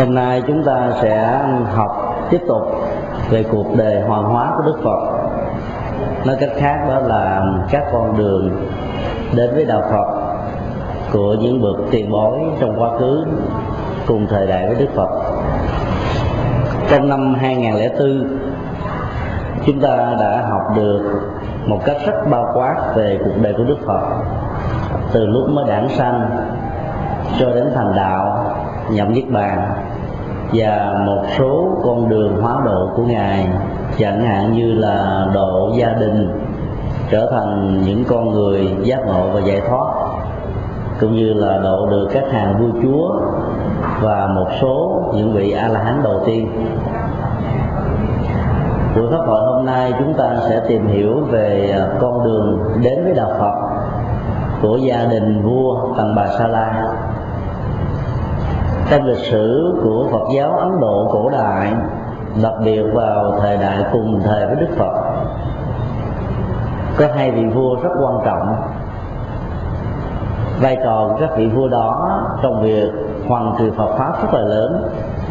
hôm nay chúng ta sẽ học tiếp tục về cuộc đời hoàng hóa của đức phật. Nói cách khác đó là các con đường đến với đạo phật của những bậc tiền bối trong quá khứ cùng thời đại với đức phật. Trong năm 2004 chúng ta đã học được một cách rất bao quát về cuộc đời của đức phật. Từ lúc mới đản sanh cho đến thành đạo nhập niết bàn và một số con đường hóa độ của ngài, chẳng hạn như là độ gia đình, trở thành những con người giác ngộ và giải thoát, cũng như là độ được các hàng vua chúa và một số những vị a la hán đầu tiên. Buổi pháp hội hôm nay chúng ta sẽ tìm hiểu về à, con đường đến với đạo phật của gia đình vua tần bà sa la trong lịch sử của Phật giáo Ấn Độ cổ đại đặc biệt vào thời đại cùng thời với Đức Phật có hai vị vua rất quan trọng. Vai trò của các vị vua đó trong việc hoàn trừ Phật pháp rất là lớn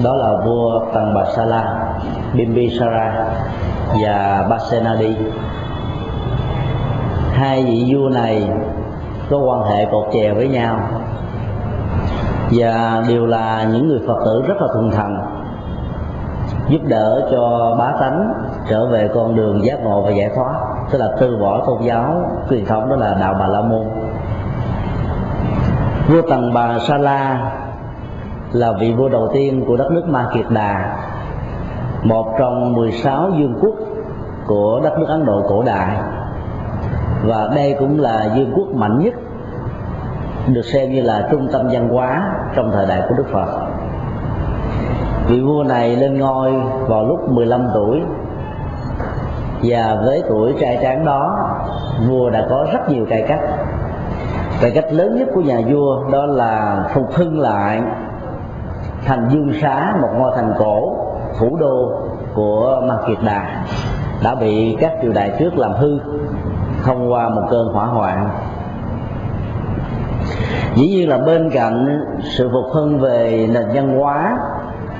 đó là vua Tần Bà Sa La, Bimbisara và Basenadi. Hai vị vua này có quan hệ cột chè với nhau và đều là những người phật tử rất là thuần thành giúp đỡ cho bá tánh trở về con đường giác ngộ và giải thoát. Tức là từ bỏ tôn giáo, truyền thống đó là đạo bà la môn. Vua tần bà sa la là vị vua đầu tiên của đất nước ma kiệt đà, một trong 16 dương quốc của đất nước ấn độ cổ đại. Và đây cũng là dương quốc mạnh nhất được xem như là trung tâm văn hóa trong thời đại của Đức Phật. Vị vua này lên ngôi vào lúc 15 tuổi. Và với tuổi trai tráng đó, vua đã có rất nhiều cải cách. Cải cách lớn nhất của nhà vua đó là phục hưng lại thành dương xá, một ngôi thành cổ, thủ đô của ma kiệt đà đã bị các triều đại trước làm hư thông qua một cơn hỏa hoạn dĩ nhiên là bên cạnh sự phục hưng về nền văn hóa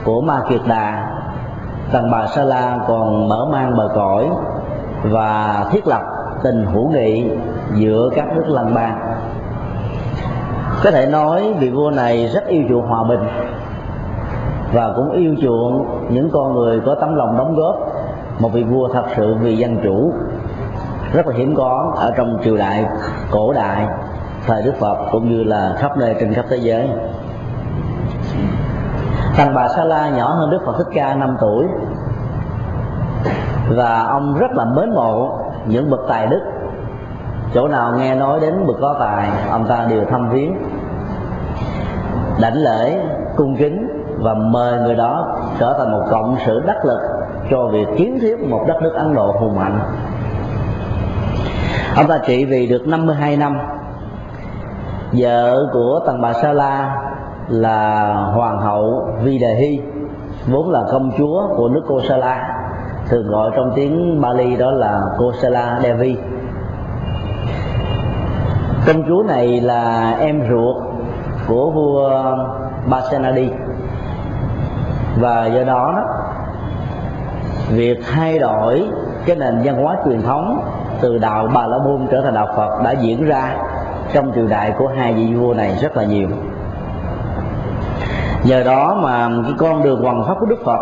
của ma kiệt đà tầng bà sa la còn mở mang bờ cõi và thiết lập tình hữu nghị giữa các nước lân bang. Có thể nói vị vua này rất yêu chuộng hòa bình và cũng yêu chuộng những con người có tấm lòng đóng góp. Một vị vua thật sự vì dân chủ, rất là hiếm có ở trong triều đại cổ đại thời đức phật cũng như là khắp nơi trên khắp thế giới. Thằng bà sa la nhỏ hơn đức phật thích ca 5 tuổi. Và ông rất là mến mộ những bậc tài đức. Chỗ nào nghe nói đến bậc có tài, ông ta đều thăm viếng. Đảnh lễ, cung kính và mời người đó trở thành một cộng sự đắc lực cho việc kiến thiết một đất nước Ấn Độ hùng mạnh. Ông ta trị vì được 52 năm vợ của tần bà sa la là hoàng hậu vi đề hy vốn là công chúa của nước kosala thường gọi trong tiếng bali đó là kosala devi công chúa này là em ruột của vua basenadi và do đó, đó việc thay đổi cái nền văn hóa truyền thống từ đạo bà la môn trở thành đạo phật đã diễn ra trong triều đại của hai vị vua này rất là nhiều. Nhờ đó mà cái con đường hoàng pháp của đức phật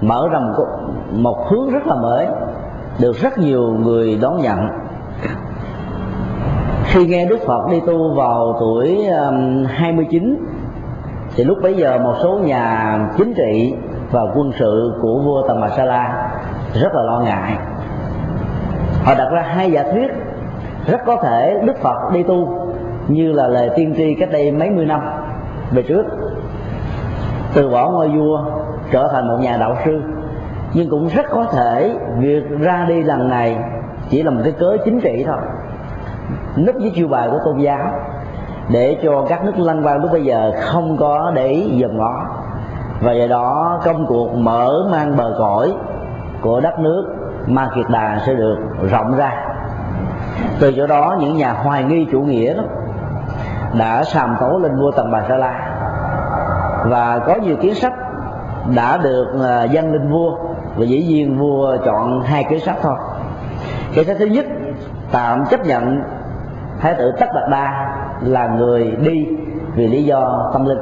mở ra một, một hướng rất là mới được rất nhiều người đón nhận. Khi nghe Đức Phật đi tu vào tuổi um, 29 thì lúc bấy giờ một số nhà chính trị và quân sự của vua Tần Bà Sa La rất là lo ngại. Họ đặt ra hai giả thuyết rất có thể đức phật đi tu như là lời tiên tri cách đây mấy mươi năm về trước. Từ bỏ ngôi vua, trở thành một nhà đạo sư. Nhưng cũng rất có thể việc ra đi lần này chỉ là một cái cớ chính trị thôi. Núp dưới chiêu bài của tôn giáo để cho các nước lân quan lúc bây giờ không có để ý dần ngó và do đó, công cuộc mở mang bờ cõi của đất nước ma kiệt đà sẽ được rộng ra từ chỗ đó, những nhà hoài nghi chủ nghĩa đó đã sàm tố lên vua tần bà sa la. Và có nhiều kiến sách đã được ờ, dân lên vua và dĩ nhiên vua chọn hai kế sách thôi. Kế sách thứ nhất, tạm chấp nhận thái tử tất đạt đa là người đi vì lý do tâm linh.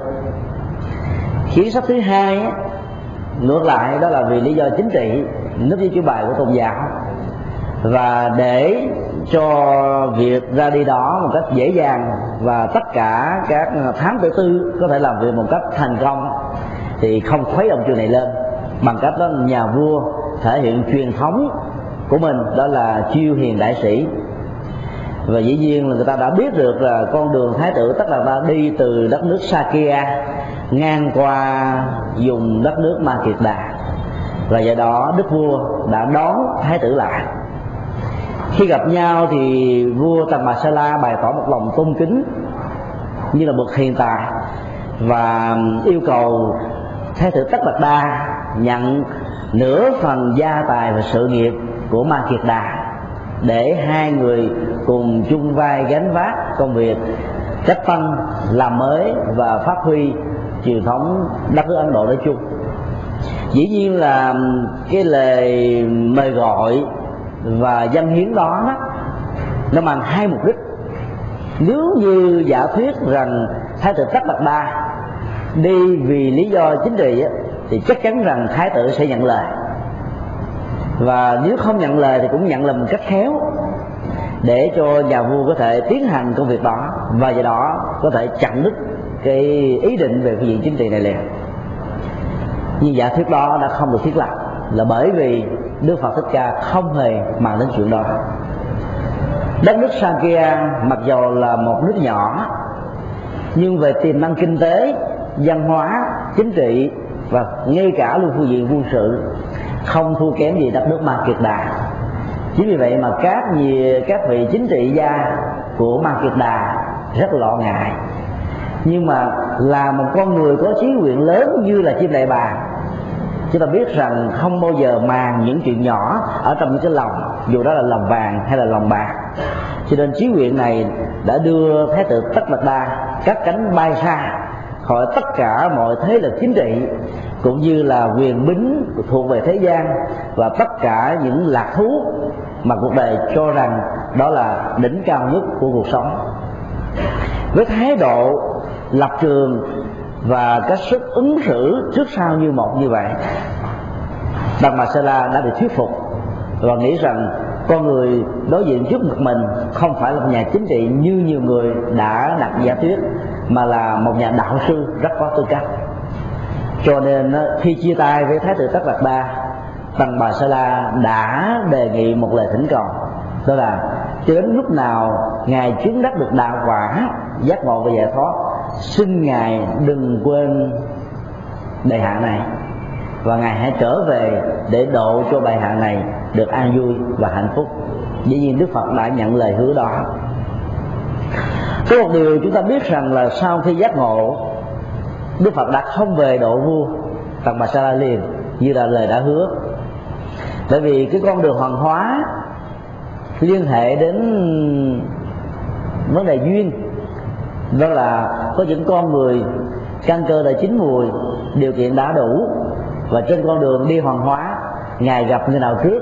Kiến sách thứ hai ngược lại, đó là vì lý do chính trị, nước với chủ bài của tôn giáo. Và để cho việc ra đi đó một cách dễ dàng và tất cả các thám tử tư có thể làm việc một cách thành công thì không khuấy động chuyện này lên bằng cách đó nhà vua thể hiện truyền thống của mình, đó là chiêu hiền đại sĩ. Và dĩ nhiên là người ta đã biết được là con đường thái tử tức là ta đi từ đất nước Sakia ngang qua dùng đất nước Ma Kiệt Đà. Và do đó đức vua đã đón thái tử lại khi gặp nhau thì vua Tần Bà Sa La bày tỏ một lòng tôn kính như là bậc hiền tài và yêu cầu thái tử tất bạch đa nhận nửa phần gia tài và sự nghiệp của ma kiệt đà để hai người cùng chung vai gánh vác công việc cách tăng làm mới và phát huy truyền thống đất nước ấn độ nói chung. Dĩ nhiên là cái lời mời gọi và dân hiến đó, đó nó mang hai mục đích. Nếu như giả thuyết rằng thái tử tất bạc ba đi vì lý do chính trị thì chắc chắn rằng thái tử sẽ nhận lời. Và nếu không nhận lời thì cũng nhận lời một cách khéo để cho nhà vua có thể tiến hành công việc đó và do đó có thể chặn đứt cái ý định về cái diện chính trị này liền. Nhưng giả thuyết đó đã không được thiết lập là bởi vì Đức Phật Thích Ca không hề mang đến chuyện đó. Đất nước Sankia mặc dù là một nước nhỏ, nhưng về tiềm năng kinh tế, văn hóa, chính trị và ngay cả luôn phương diện quân sự, không thua kém gì đất nước Ma Kiệt Đà. Chính vì vậy mà các gì các vị chính trị gia của Ma Kiệt Đà rất lo ngại. Nhưng mà là một con người có trí nguyện lớn như là chim đại bàng chúng ta biết rằng không bao giờ màng những chuyện nhỏ ở trong những cái lòng, dù đó là lòng vàng hay là lòng bạc. Cho nên trí nguyện này đã đưa thái tử tất mật đa các cánh bay xa khỏi tất cả mọi thế lực chính trị, cũng như là quyền bính thuộc về thế gian và tất cả những lạc thú mà cuộc đời cho rằng đó là đỉnh cao nhất của cuộc sống. Với thái độ lập trường và cách sức ứng xử trước sau như một như vậy Đặng Bà Sê La đã bị thuyết phục và nghĩ rằng con người đối diện trước mặt mình không phải là một nhà chính trị như nhiều người đã đặt giả thuyết, mà là một nhà đạo sư rất có tư cách. Cho nên ờ, khi chia tay với thái tử tất đạt đa tần bà sa la đã đề nghị một lời thỉnh cầu. Đó là, cho đến lúc nào ngài chứng đắc được đạo quả giác ngộ và giải thoát xin ngài đừng quên đại hạ này. Và ngài hãy trở về để độ cho bài hạ này được an vui và hạnh phúc. Dĩ nhiên đức phật đã nhận lời hứa đó. Có một điều chúng ta biết rằng là sau khi giác ngộ, đức phật đã không về độ vua, tặng bà sa la liền, như là lời đã hứa. Bởi vì cái con đường hoàng hóa liên hệ đến vấn đề duyên đó là có những con người căn cơ đã chín mùi, điều kiện đã đủ và trên con đường đi hoàng hóa, ngài gặp người nào trước,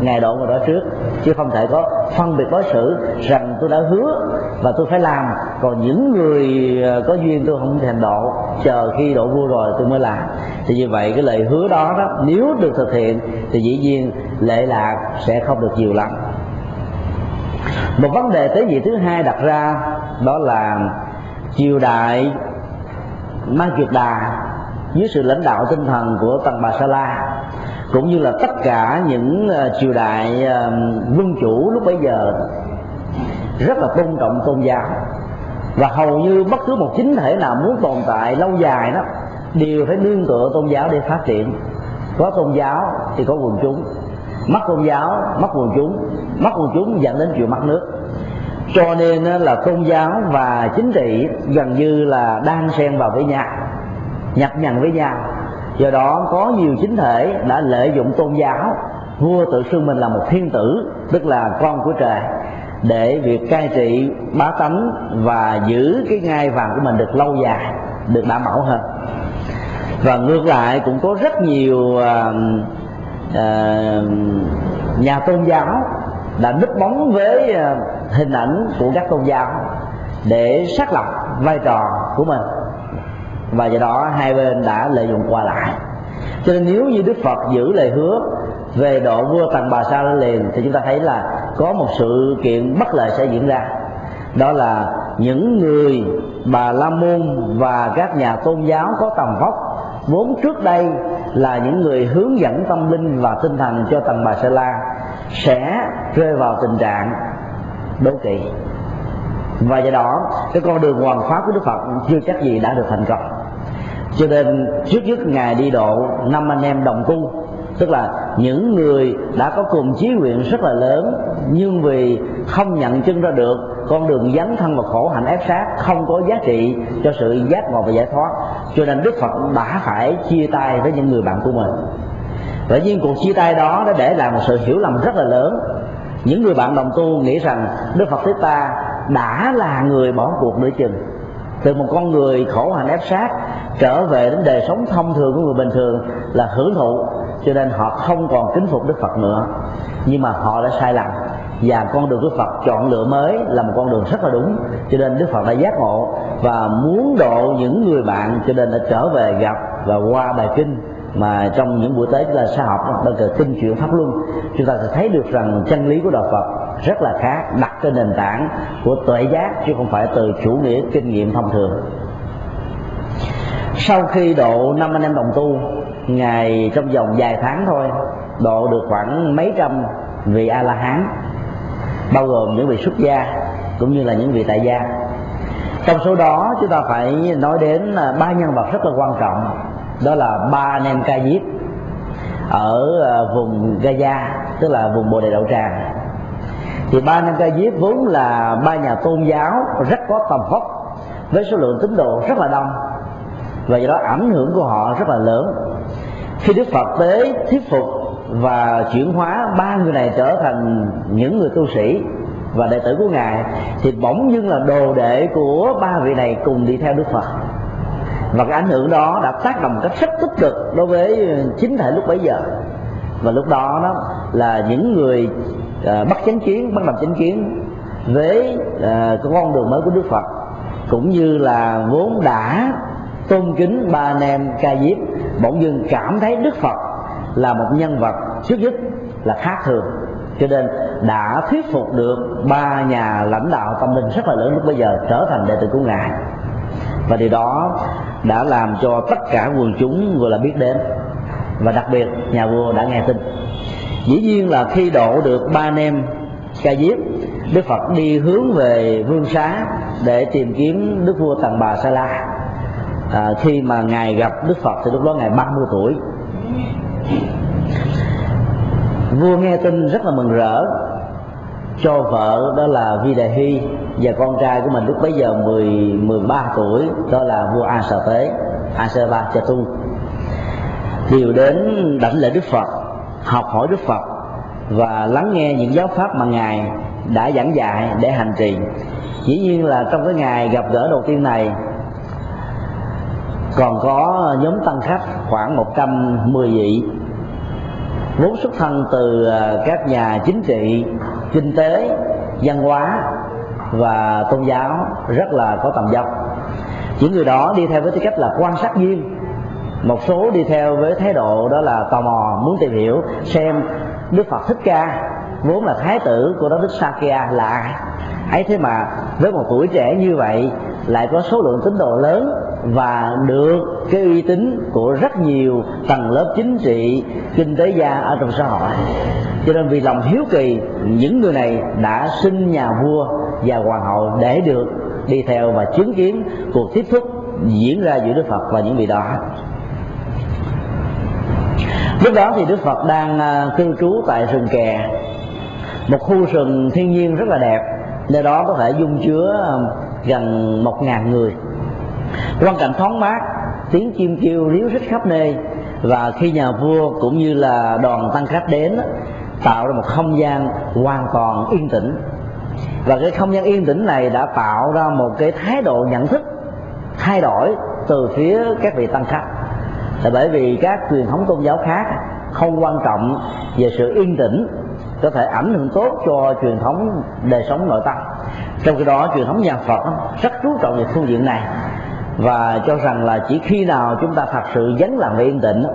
ngài độ người đó trước. Chứ không thể có phân biệt đối xử rằng tôi đã hứa và tôi phải làm. Còn những người ờ, có duyên tôi không thèm độ, chờ khi độ vua rồi tôi mới làm. Thì như vậy cái lời hứa đó đó, nếu được thực hiện thì dĩ nhiên lệ lạc sẽ không được nhiều lắm. Một vấn đề tế nhị thứ hai đặt ra đó là triều đại mang kiệt đà dưới sự lãnh đạo tinh thần của tần bà sa la, cũng như là tất cả những ờ, triều đại ờ, vương chủ lúc bấy giờ rất là tôn trọng tôn giáo. Và hầu như bất cứ một chính thể nào muốn tồn tại lâu dài đó đều phải nương tựa tôn giáo để phát triển. Có tôn giáo thì có quần chúng, mất tôn giáo, mất quần chúng, mất quần chúng dẫn đến chuyện mất nước cho nên là tôn giáo và chính trị gần như là đang xen vào với nhau nhập nhằn với nhau. Do đó có nhiều chính thể đã lợi dụng tôn giáo vua tự xưng mình là một thiên tử tức là con của trời để việc cai trị bá tánh và giữ cái ngai vàng của mình được lâu dài được đảm bảo hơn. Và ngược lại cũng có rất nhiều uh, uh, nhà tôn giáo đã núp bóng với uh, hình ảnh của các tôn giáo để xác lập vai trò của mình. Và do đó hai bên đã lợi dụng qua lại. Cho nên nếu như đức phật giữ lời hứa về độ vua tần bà sa liền thì chúng ta thấy là có một sự kiện bất lợi sẽ diễn ra. Đó là những người bà la môn và các nhà tôn giáo có tầm vóc vốn trước đây là những người hướng dẫn tâm linh và tinh thần cho tầng bà sa la sẽ rơi vào tình trạng đố kỵ và do đó, cái con đường hoàn pháp của đức phật chưa chắc gì đã được thành công. Cho nên, trước nhất ngài đi độ năm anh em đồng tu, tức là những người đã có cùng chí nguyện rất là lớn, nhưng vì không nhận chân ra được, con đường dấn thân vào khổ hạnh ép sát không có giá trị cho sự giác ngộ và giải thoát. Cho nên đức phật đã phải chia tay với những người bạn của mình. Vậy nhiên cuộc chia tay đó đã để lại một sự hiểu lầm rất là lớn những người bạn đồng tu nghĩ rằng đức phật thích ta đã là người bỏ cuộc nửa chừng. Từ một con người khổ hạnh ép sát, trở về đến đời sống thông thường của người bình thường là hưởng thụ, cho nên họ không còn kính phục đức phật nữa. Nhưng mà họ đã sai lầm, và con đường đức phật chọn lựa mới là một con đường rất là đúng, cho nên đức phật đã giác ngộ và muốn độ những người bạn, cho nên đã trở về gặp và qua bài kinh mà trong những buổi tới chúng ta sẽ học đó giờ kinh chuyển pháp luân. Chúng ta sẽ thấy được rằng chân lý của đạo phật rất là khác, đặt trên nền tảng của tuệ giác, chứ không phải từ chủ nghĩa kinh nghiệm thông thường. Sau khi độ năm anh em đồng tu, ngày trong vòng vài tháng thôi, độ được khoảng mấy trăm vị a la hán bao gồm những vị xuất gia cũng như là những vị tại gia. Trong số đó, chúng ta phải nói đến à, ba nhân vật rất là quan trọng đó là ba anh em ca diếp. Ở ờ, vùng Gaza, tức là vùng Bồ Đề Đậu Tràng. Thì ba anh em ca diếp vốn là ba nhà tôn giáo rất có tầm vóc, với số lượng tín đồ rất là đông, và do đó ảnh hưởng của họ rất là lớn. Khi Đức Phật tới thuyết phục và chuyển hóa ba người này trở thành những người tu sĩ và đệ tử của ngài, thì bỗng dưng là đồ đệ của ba vị này cùng đi theo Đức Phật và cái ảnh hưởng đó đã tác động một cách rất tích cực đối với ờ, chính thể lúc bấy giờ. Và lúc đó đó là những người uh, bắt chánh kiến bắt đầu chánh kiến với uh, cái con đường mới của Đức Phật cũng như là vốn đã tôn kính ba anh em ca diếp bỗng dưng cảm thấy Đức Phật là một nhân vật trước nhất là khác thường. Cho nên đã thuyết phục được ba nhà lãnh đạo tâm linh rất là lớn lúc bây giờ trở thành đệ tử của ngài. Và điều đó đã làm cho tất cả quần chúng gọi là biết đến. Và đặc biệt nhà vua đã nghe tin. Dĩ nhiên là khi độ được ba anh em ca diếp đức phật đi hướng về vương xá để tìm kiếm đức vua tần bà sa la. À, khi mà ngài gặp đức phật thì lúc đó ngài 30 tuổi. Vua nghe tin rất là mừng rỡ cho vợ đó là Vi Đại Hy và con trai của mình lúc bấy giờ 10 13 tuổi, đó là vua A Sở Tế A Sơ Ba Cha Tu đều đến đảnh lễ Đức Phật, học hỏi Đức Phật và lắng nghe những giáo pháp mà ngài đã giảng dạy để hành trì. Dĩ nhiên là trong cái ngày gặp gỡ đầu tiên này, còn có nhóm tăng khách khoảng 110 vị, vốn xuất thân từ à, các nhà chính trị kinh tế, văn hóa và tôn giáo rất là có tầm dốc những người đó đi theo với tư cách là quan sát viên. Một số đi theo với thái độ đó là tò mò, muốn tìm hiểu xem đức phật thích ca vốn là thái tử của đó đức sakya là ai. Ấy thế mà với một tuổi trẻ như vậy lại có số lượng tín đồ lớn và được cái uy tín của rất nhiều tầng lớp chính trị, kinh tế gia ở trong xã hội. Cho nên vì lòng hiếu kỳ, những người này đã xin nhà vua và hoàng hậu để được đi theo và chứng kiến cuộc tiếp xúc diễn ra giữa đức phật và những vị đó. Lúc đó thì đức phật đang à, cư trú tại rừng kè, một khu rừng thiên nhiên rất là đẹp, nơi đó có thể dung chứa à, gần một ngàn người quan cảnh thoáng mát, tiếng chim kêu ríu rít khắp nơi. Và khi nhà vua cũng như là đoàn tăng khách đến tạo ra một không gian hoàn toàn yên tĩnh. Và cái không gian yên tĩnh này đã tạo ra một cái thái độ nhận thức thay đổi từ phía các vị tăng khách. Là bởi vì các truyền thống tôn giáo khác không quan trọng về sự yên tĩnh, có thể ảnh hưởng tốt cho truyền thống đời sống nội tâm. Trong khi đó, truyền thống nhà Phật rất chú trọng về phương diện này và cho rằng là chỉ khi nào chúng ta thật sự dấn làm về yên tĩnh,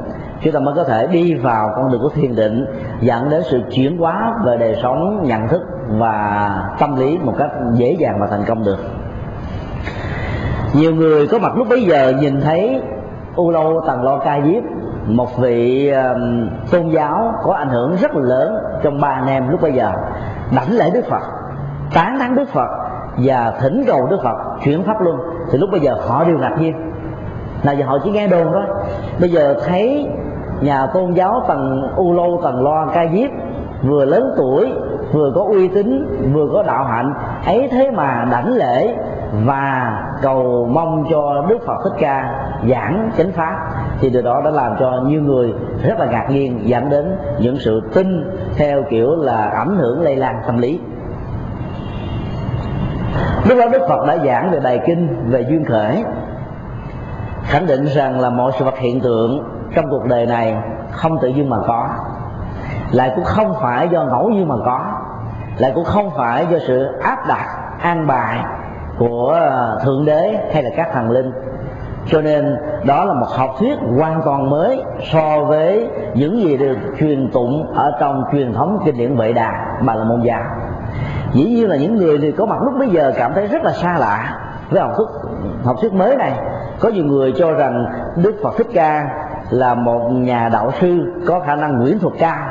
chúng ta mới có thể đi vào con đường của thiền định, dẫn đến sự chuyển hóa về đời sống, nhận thức và tâm lý một cách dễ dàng và thành công được. Nhiều người có mặt lúc bấy giờ nhìn thấy u lâu tần lo ca diếp, một vị tôn giáo có ảnh hưởng rất là lớn trong ba anh em lúc bây giờ, đảnh lễ đức phật, tán thán đức phật và thỉnh cầu đức phật chuyển pháp luân thì lúc bây giờ họ đều ngạc nhiên. Là giờ họ chỉ nghe đồn thôi. Bây giờ thấy nhà tôn giáo tầng u lô, tầng loa, ca diếp vừa lớn tuổi, vừa có uy tín, vừa có đạo hạnh, ấy thế mà đảnh lễ và cầu mong cho đức phật thích ca giảng chánh pháp. Thì điều đó đã làm cho nhiều người rất là ngạc nhiên dẫn đến những sự tin theo kiểu là ảnh hưởng lây lan tâm lý lúc đó đức phật đã giảng về bài kinh về duyên khởi, khẳng định rằng là mọi sự vật hiện tượng trong cuộc đời này không tự nhiên mà có, lại cũng không phải do ngẫu nhiên mà có, lại cũng không phải do sự áp đặt, an bài của ờ, thượng đế hay là các thần linh. Cho nên đó là một học thuyết hoàn toàn mới so với những gì được truyền tụng ở trong truyền thống kinh điển vệ đà mà là môn giáo dĩ nhiên là những người thì có mặt lúc bây giờ cảm thấy rất là xa lạ. Với học thuyết học thuyết mới này, có nhiều người cho rằng đức phật thích ca là một nhà đạo sư có khả năng nguyễn thuật cao.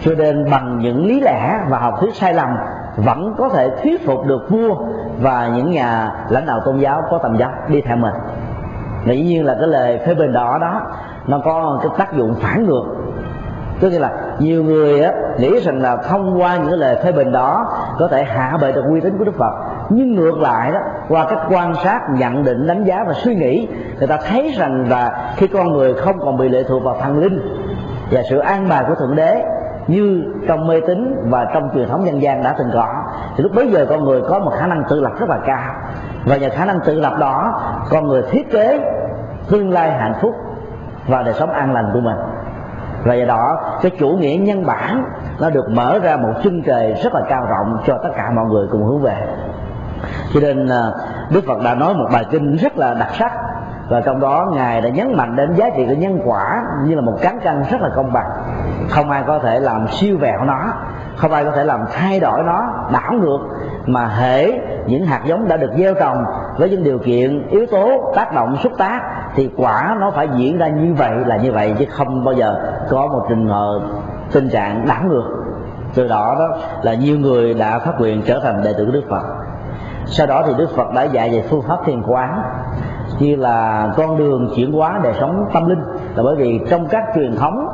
Cho nên bằng những lý lẽ và học thuyết sai lầm, vẫn có thể thuyết phục được vua và những nhà lãnh đạo tôn giáo có tầm giáo đi theo mình. Dĩ nhiên là cái lời phê bình đó đó, nó có cái tác dụng phản ngược tức là nhiều người á, nghĩ rằng là thông qua những lời phê bình đó có thể hạ bệ được uy tín của đức phật. Nhưng ngược lại đó qua cách quan sát nhận định đánh giá và suy nghĩ người ta thấy rằng là khi con người không còn bị lệ thuộc vào thần linh và sự an bài của thượng đế như trong mê tín và trong truyền thống dân gian đã từng có thì lúc bấy giờ con người có một khả năng tự lập rất là cao. Và nhờ khả năng tự lập đó con người thiết kế tương lai hạnh phúc và đời sống an lành của mình và do đó, cái chủ nghĩa nhân bản nó được mở ra một chân trời rất là cao rộng cho tất cả mọi người cùng hướng về. Cho nên à, đức phật đã nói một bài kinh rất là đặc sắc. Và trong đó, ngài đã nhấn mạnh đến giá trị của nhân quả như là một cán cân rất là công bằng. Không ai có thể làm siêu vẹo nó, không ai có thể làm thay đổi nó, đảo ngược mà hễ những hạt giống đã được gieo trồng với những điều kiện, yếu tố tác động, xúc tác thì quả nó phải diễn ra như vậy là như vậy chứ không bao giờ có một trình hợp tình trạng đảo ngược. Từ đó đó là nhiều người đã phát nguyện trở thành đệ tử của đức phật. Sau đó thì đức phật đã dạy về phương pháp thiền quán, như là con đường chuyển hóa đời sống tâm linh. Là bởi vì trong các truyền thống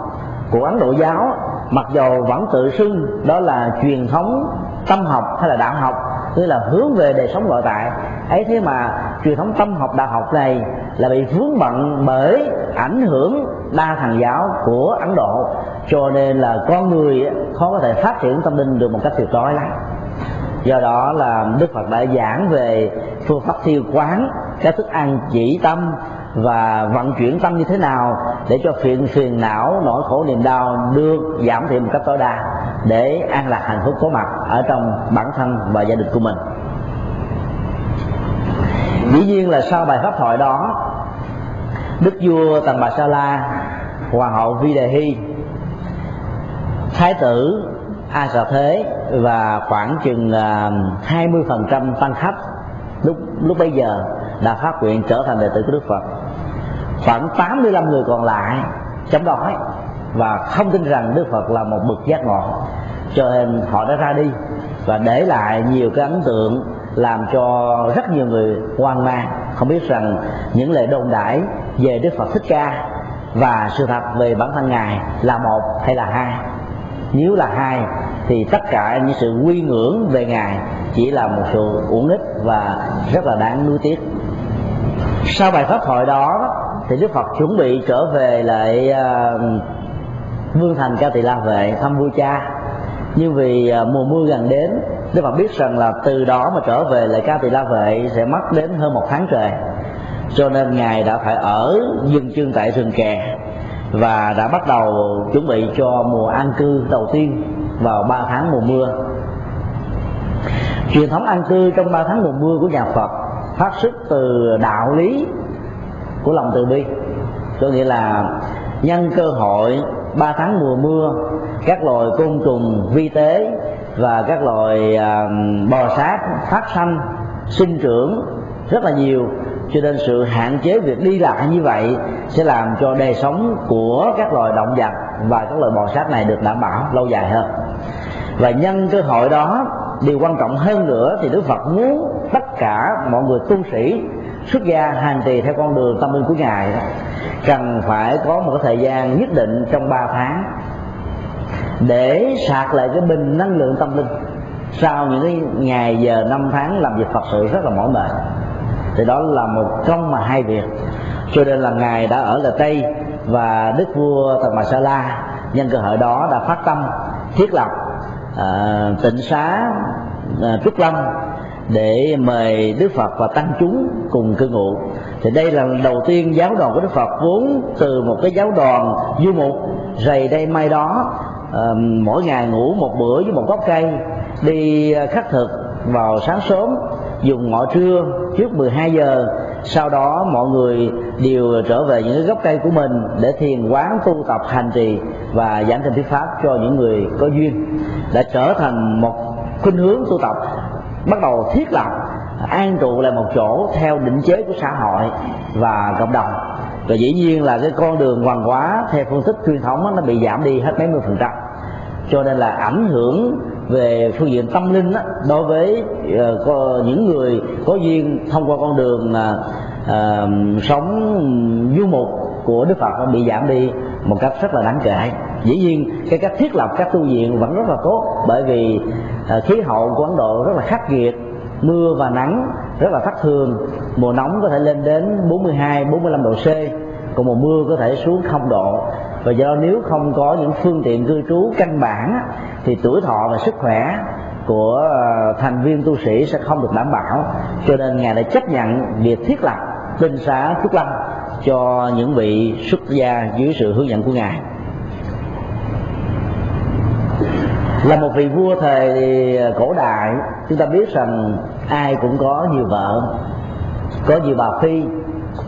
của ấn độ giáo, mặc dầu vẫn tự xưng đó là truyền thống tâm học hay là đạo học, tức là hướng về đời sống nội tại. Ấy thế mà truyền thống tâm học, đạo học này là bị vướng bận bởi ảnh hưởng đa thần giáo của ấn độ. Cho nên là con người khó có thể phát triển tâm linh được một cách tuyệt đối lắm. Do đó là đức phật đã giảng về phương pháp thiêu quán các thức ăn chỉ tâm và vận chuyển tâm như thế nào để cho phiền phiền não nỗi khổ niềm đau được giảm thiểu một cách tối đa để an lạc hạnh phúc có mặt ở trong bản thân và gia đình của mình. Dĩ nhiên là sau bài pháp thoại đó đức vua tần bà sa la hoàng hậu vi đề hy thái tử a sợ thế và khoảng chừng à, hai mươi phần trăm tăng khách lúc lúc bấy giờ đã phát nguyện trở thành đệ tử của Đức Phật khoảng 85 người còn lại chống đói và không tin rằng Đức Phật là một bậc giác ngộ. Cho nên họ đã ra đi và để lại nhiều cái ấn tượng làm cho rất nhiều người hoang mang. Không biết rằng những lời đồn đãi về Đức Phật Thích Ca và sự thật về bản thân ngài là một hay là hai? Nếu là hai, thì tất cả những sự quy ngưỡng về ngài chỉ là một sự uổng ích và rất là đáng nuối tiếc. Sau bài pháp thoại đó thì đức phật chuẩn bị trở về lại à, vương thành ca tỳ la vệ thăm vua cha. Nhưng vì à, mùa mưa gần đến, đức phật biết rằng là từ đó mà trở về lại ca tỳ la vệ sẽ mất đến hơn một tháng trời. Cho nên ngài đã phải ở dừng chân tại rừng kè và đã bắt đầu chuẩn bị cho mùa an cư đầu tiên vào 3 tháng mùa mưa. Truyền thống an cư trong 3 tháng mùa mưa của nhà Phật phát xuất từ đạo lý của lòng từ bi. Có nghĩa là nhân cơ hội 3 tháng mùa mưa các loài côn trùng vi tế và các loài à, bò sát phát sanh sinh trưởng rất là nhiều. Cho nên sự hạn chế việc đi lại như vậy sẽ làm cho đời sống của các loài động vật và các loài bò sát này được đảm bảo lâu dài hơn. Và nhân cơ hội đó điều quan trọng hơn nữa thì đức phật muốn tất cả mọi người tu sĩ xuất gia hành trì theo con đường tâm linh của ngài cần phải có một cái thời gian nhất định trong 3 tháng để sạc lại cái bình năng lượng tâm linh. Sau những cái ngày giờ năm tháng làm việc phật sự rất là mỏi mệt. Thì đó là một công mà hai việc. Cho nên là ngài đã ở là tây và đức vua tần bà sa la nhân cơ hội đó đã phát tâm thiết lập uh, tịnh xá uh, trúc lâm để mời đức phật và tăng chúng cùng cư ngụ. Thì đây là lần đầu tiên giáo đoàn của đức phật vốn từ một cái giáo đoàn du mục rầy đây mai đó uh, mỗi ngày ngủ một bữa với một gốc cây đi ờ, khắc thực vào sáng sớm dùng ngọ trưa trước 12 giờ. Sau đó mọi người đều trở về những cái gốc cây của mình để thiền quán tu tập hành trì và giảng kinh thuyết pháp cho những người có duyên. Đã trở thành một khuynh hướng tu tập bắt đầu thiết lập an trụ lại một chỗ theo định chế của xã hội và cộng đồng. Và dĩ nhiên là cái con đường hoàng hóa theo phương thức truyền thống nó bị giảm đi hết mấy mươi phần trăm. Cho nên là ảnh hưởng về phương diện tâm linh đó, đối với uh, những người có duyên thông qua con đường uh, sống du mục của Đức Phật nó bị giảm đi một cách rất là đáng kể. Dĩ nhiên cái cách thiết lập các tu viện vẫn rất là tốt bởi vì Ờ, khí hậu của Ấn Độ rất là khắc nghiệt, mưa và nắng rất là thất thường. Mùa nóng có thể lên đến 42 45 độ C, còn mùa mưa có thể xuống không độ. Và do nếu không có những phương tiện cư trú căn bản thì tuổi thọ và sức khỏe của ờ, thành viên tu sĩ sẽ không được đảm bảo. Cho nên ngài đã chấp nhận việc thiết lập tinh xá trúc lâm cho những vị xuất gia dưới sự hướng dẫn của ngài. Là một vị vua thời ờ, cổ đại. Chúng ta biết rằng ai cũng có nhiều vợ có nhiều bà phi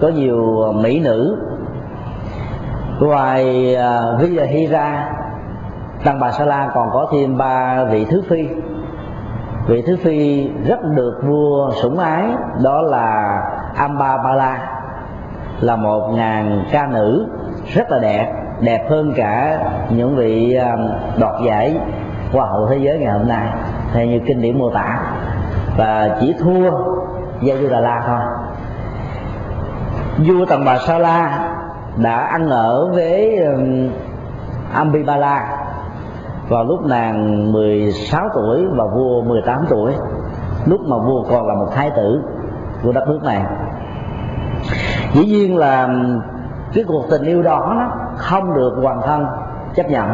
có nhiều ờ, mỹ nữ. Ngoài ờ, uh, Hira Tăng Bà Sa La còn có thêm ba vị thứ phi. Vị thứ phi rất được vua sủng ái đó là Amba Bala là một ngàn ca nữ rất là đẹp đẹp hơn cả những vị đoạt giải hoa hậu thế giới ngày hôm nay. Theo như kinh điển mô tả, và chỉ thua Gia Du Đà La thôi. Vua Tần Bà Sa La đã ăn ở với Ambibala vào lúc nàng 16 tuổi và vua 18 tuổi. Lúc mà vua còn là một thái tử của đất nước này. Dĩ nhiên là cái cuộc tình yêu đó nó không được hoàng thân chấp nhận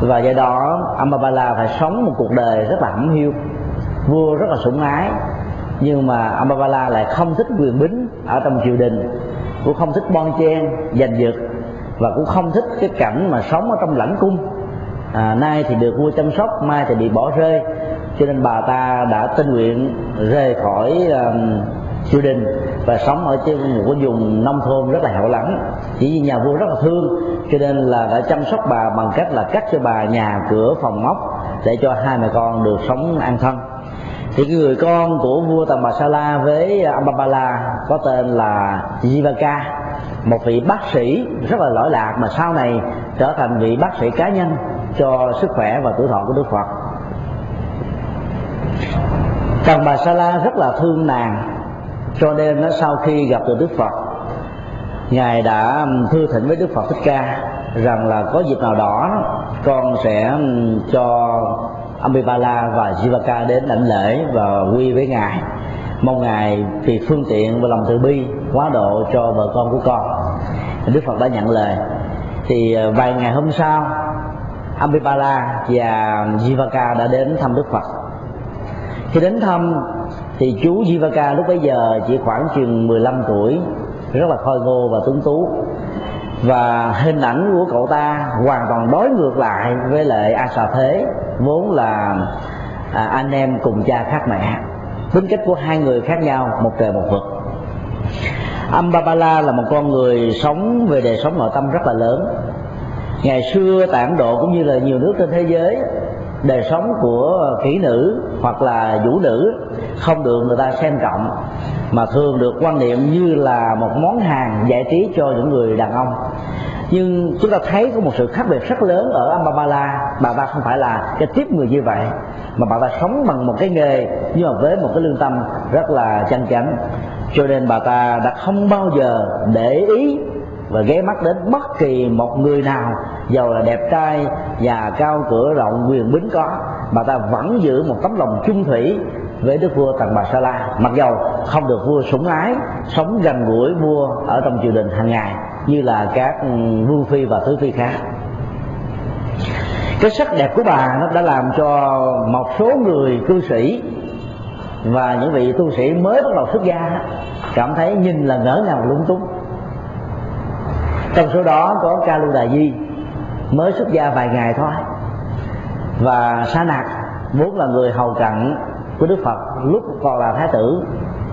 và do đó Ambabala phải sống một cuộc đời rất là hẩm hiu vua rất là sủng ái. Nhưng mà Ambabala lại không thích quyền bính ở trong triều đình cũng không thích bon chen giành giật và cũng không thích cái cảnh mà sống ở trong lãnh cung. À, nay thì được vua chăm sóc mai thì bị bỏ rơi. Cho nên bà ta đã tình nguyện rời khỏi um, triều đình và sống ở trên một cái vùng nông thôn rất là hẻo lánh chỉ vì nhà vua rất là thương, cho nên là đã chăm sóc bà bằng cách là cắt cho bà nhà cửa phòng móc để cho hai mẹ con được sống an thân. Thì cái người con của vua Tầm Bà Sa La với Ambabala có tên là Jivaka, một vị bác sĩ rất là lỗi lạc mà sau này trở thành vị bác sĩ cá nhân cho sức khỏe và tuổi thọ của Đức Phật. Tần Bà Sa La rất là thương nàng, cho nên nó sau khi gặp được Đức Phật ngài đã um, thư thỉnh với Đức Phật Thích Ca rằng là có dịp nào đó, con sẽ um, cho Ambipala và Jivaka đến lãnh lễ và quy với ngài. Mong ngài vì phương tiện và lòng từ bi, quá độ cho vợ con của con. Đức Phật đã nhận lời. Thì ờ, vài ngày hôm sau, Ambipala và Jivaka đã đến thăm Đức Phật. Khi đến thăm, thì chú Jivaka lúc bấy giờ chỉ khoảng chừng 15 tuổi rất là khôi ngô và tuấn tú. Và hình ảnh của cậu ta hoàn toàn đối ngược lại với lại a xà thế vốn là à, anh em cùng cha khác mẹ. Tính cách của hai người khác nhau một trời một vực. Ambabala là một con người sống về đời sống nội tâm rất là lớn. Ngày xưa tại Ấn Độ cũng như là nhiều nước trên thế giới đời sống của kỹ nữ hoặc là vũ nữ không được người ta xem trọng, mà thường được quan niệm như là một món hàng giải trí cho những người đàn ông nhưng chúng ta thấy có một sự khác biệt rất lớn ở Amabala. bà ta không phải là cái tiếp người như vậy, mà bà ta sống bằng một cái nghề, nhưng mà với một cái lương tâm rất là chân chánh cho nên bà ta đã không bao giờ để ý và ghé mắt đến bất kỳ một người nào giàu là đẹp trai và cao cửa rộng quyền bính có, mà ta vẫn giữ một tấm lòng chung thủy với đức vua tần bà sa la. Mặc dầu không được vua sủng ái, sống gần gũi vua ở trong triều đình hàng ngày, như là các ừ, vương phi và thứ phi khác. Cái sắc đẹp của bà nó đã làm cho một số người cư sĩ và những vị tu sĩ mới bắt đầu xuất gia cảm thấy nhìn là ngỡ ngàng lung túng trong số đó có ca lưu đà di mới xuất gia vài ngày thôi. Và sa nặc vốn là người hầu cận của đức phật lúc còn là thái tử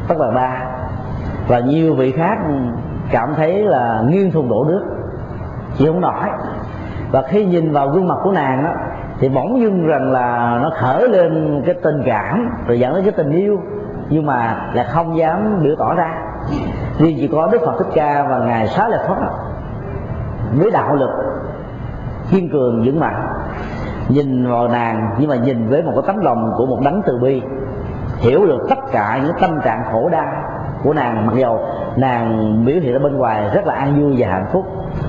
tất là ba. Và nhiều vị khác cảm thấy là nghiêng thùng đổ nước chịu không nổi. Và khi nhìn vào gương mặt của nàng đó, thì bỗng dưng rằng là nó khởi lên cái tình cảm rồi dẫn đến cái tình yêu nhưng mà lại không dám biểu tỏ ra. Riêng chỉ có đức phật thích ca và ngài xá lợi phất với đạo lực, kiên cường, vững mạnh. Nhìn vào nàng, nhưng mà nhìn với một cái tấm lòng của một đấng từ bi, hiểu được tất cả những tâm trạng khổ đau của nàng. Mặc dầu nàng biểu hiện ở bên ngoài rất là an vui và hạnh phúc,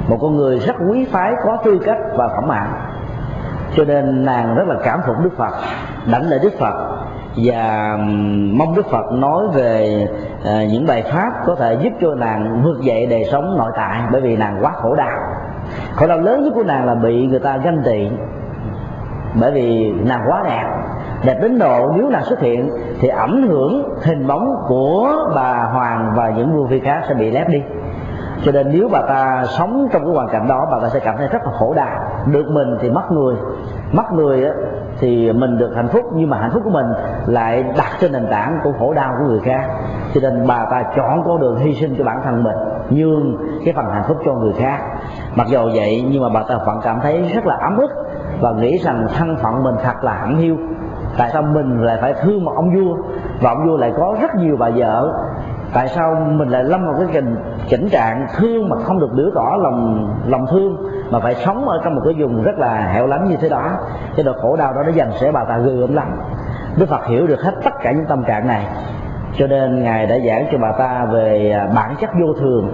một con người rất quý phái, có tư cách và phẩm hạnh. Cho nên nàng rất là cảm phục đức phật, đảnh lễ đức phật và mong đức phật nói về à, những bài pháp có thể giúp cho nàng vượt dậy đời sống nội tại bởi vì nàng quá khổ đau. Khổ đau lớn nhất của nàng là bị người ta ganh tị bởi vì nàng quá đẹp. Đẹp đến độ nếu nàng xuất hiện thì ảnh hưởng hình bóng của bà hoàng và những vua phi khác sẽ bị lép đi. Cho nên nếu bà ta sống trong cái hoàn cảnh đó bà ta sẽ cảm thấy rất là khổ đau. Được mình thì mất người mất người á, thì mình được hạnh phúc nhưng mà hạnh phúc của mình lại đặt trên nền tảng của khổ đau của người khác. Cho nên bà ta chọn con đường hy sinh cho bản thân mình nhường cái phần hạnh phúc cho người khác. Mặc dù vậy nhưng mà bà ta vẫn cảm thấy rất là ấm ức và nghĩ rằng thân phận mình thật là hẳn hiu. Tại sao mình lại phải thương một ông vua và ông vua lại có rất nhiều bà vợ? Tại sao mình lại lâm vào cái tình chỉnh trạng thương mà không được biểu tỏ lòng lòng thương mà phải sống ở trong một cái vùng rất là hẻo lánh như thế đó. Cái độ khổ đau đó nó dành sẽ bà ta gừ ấm lắm. Đức phật hiểu được hết tất cả những tâm trạng này. Cho nên ngài đã giảng cho bà ta về à, bản chất vô thường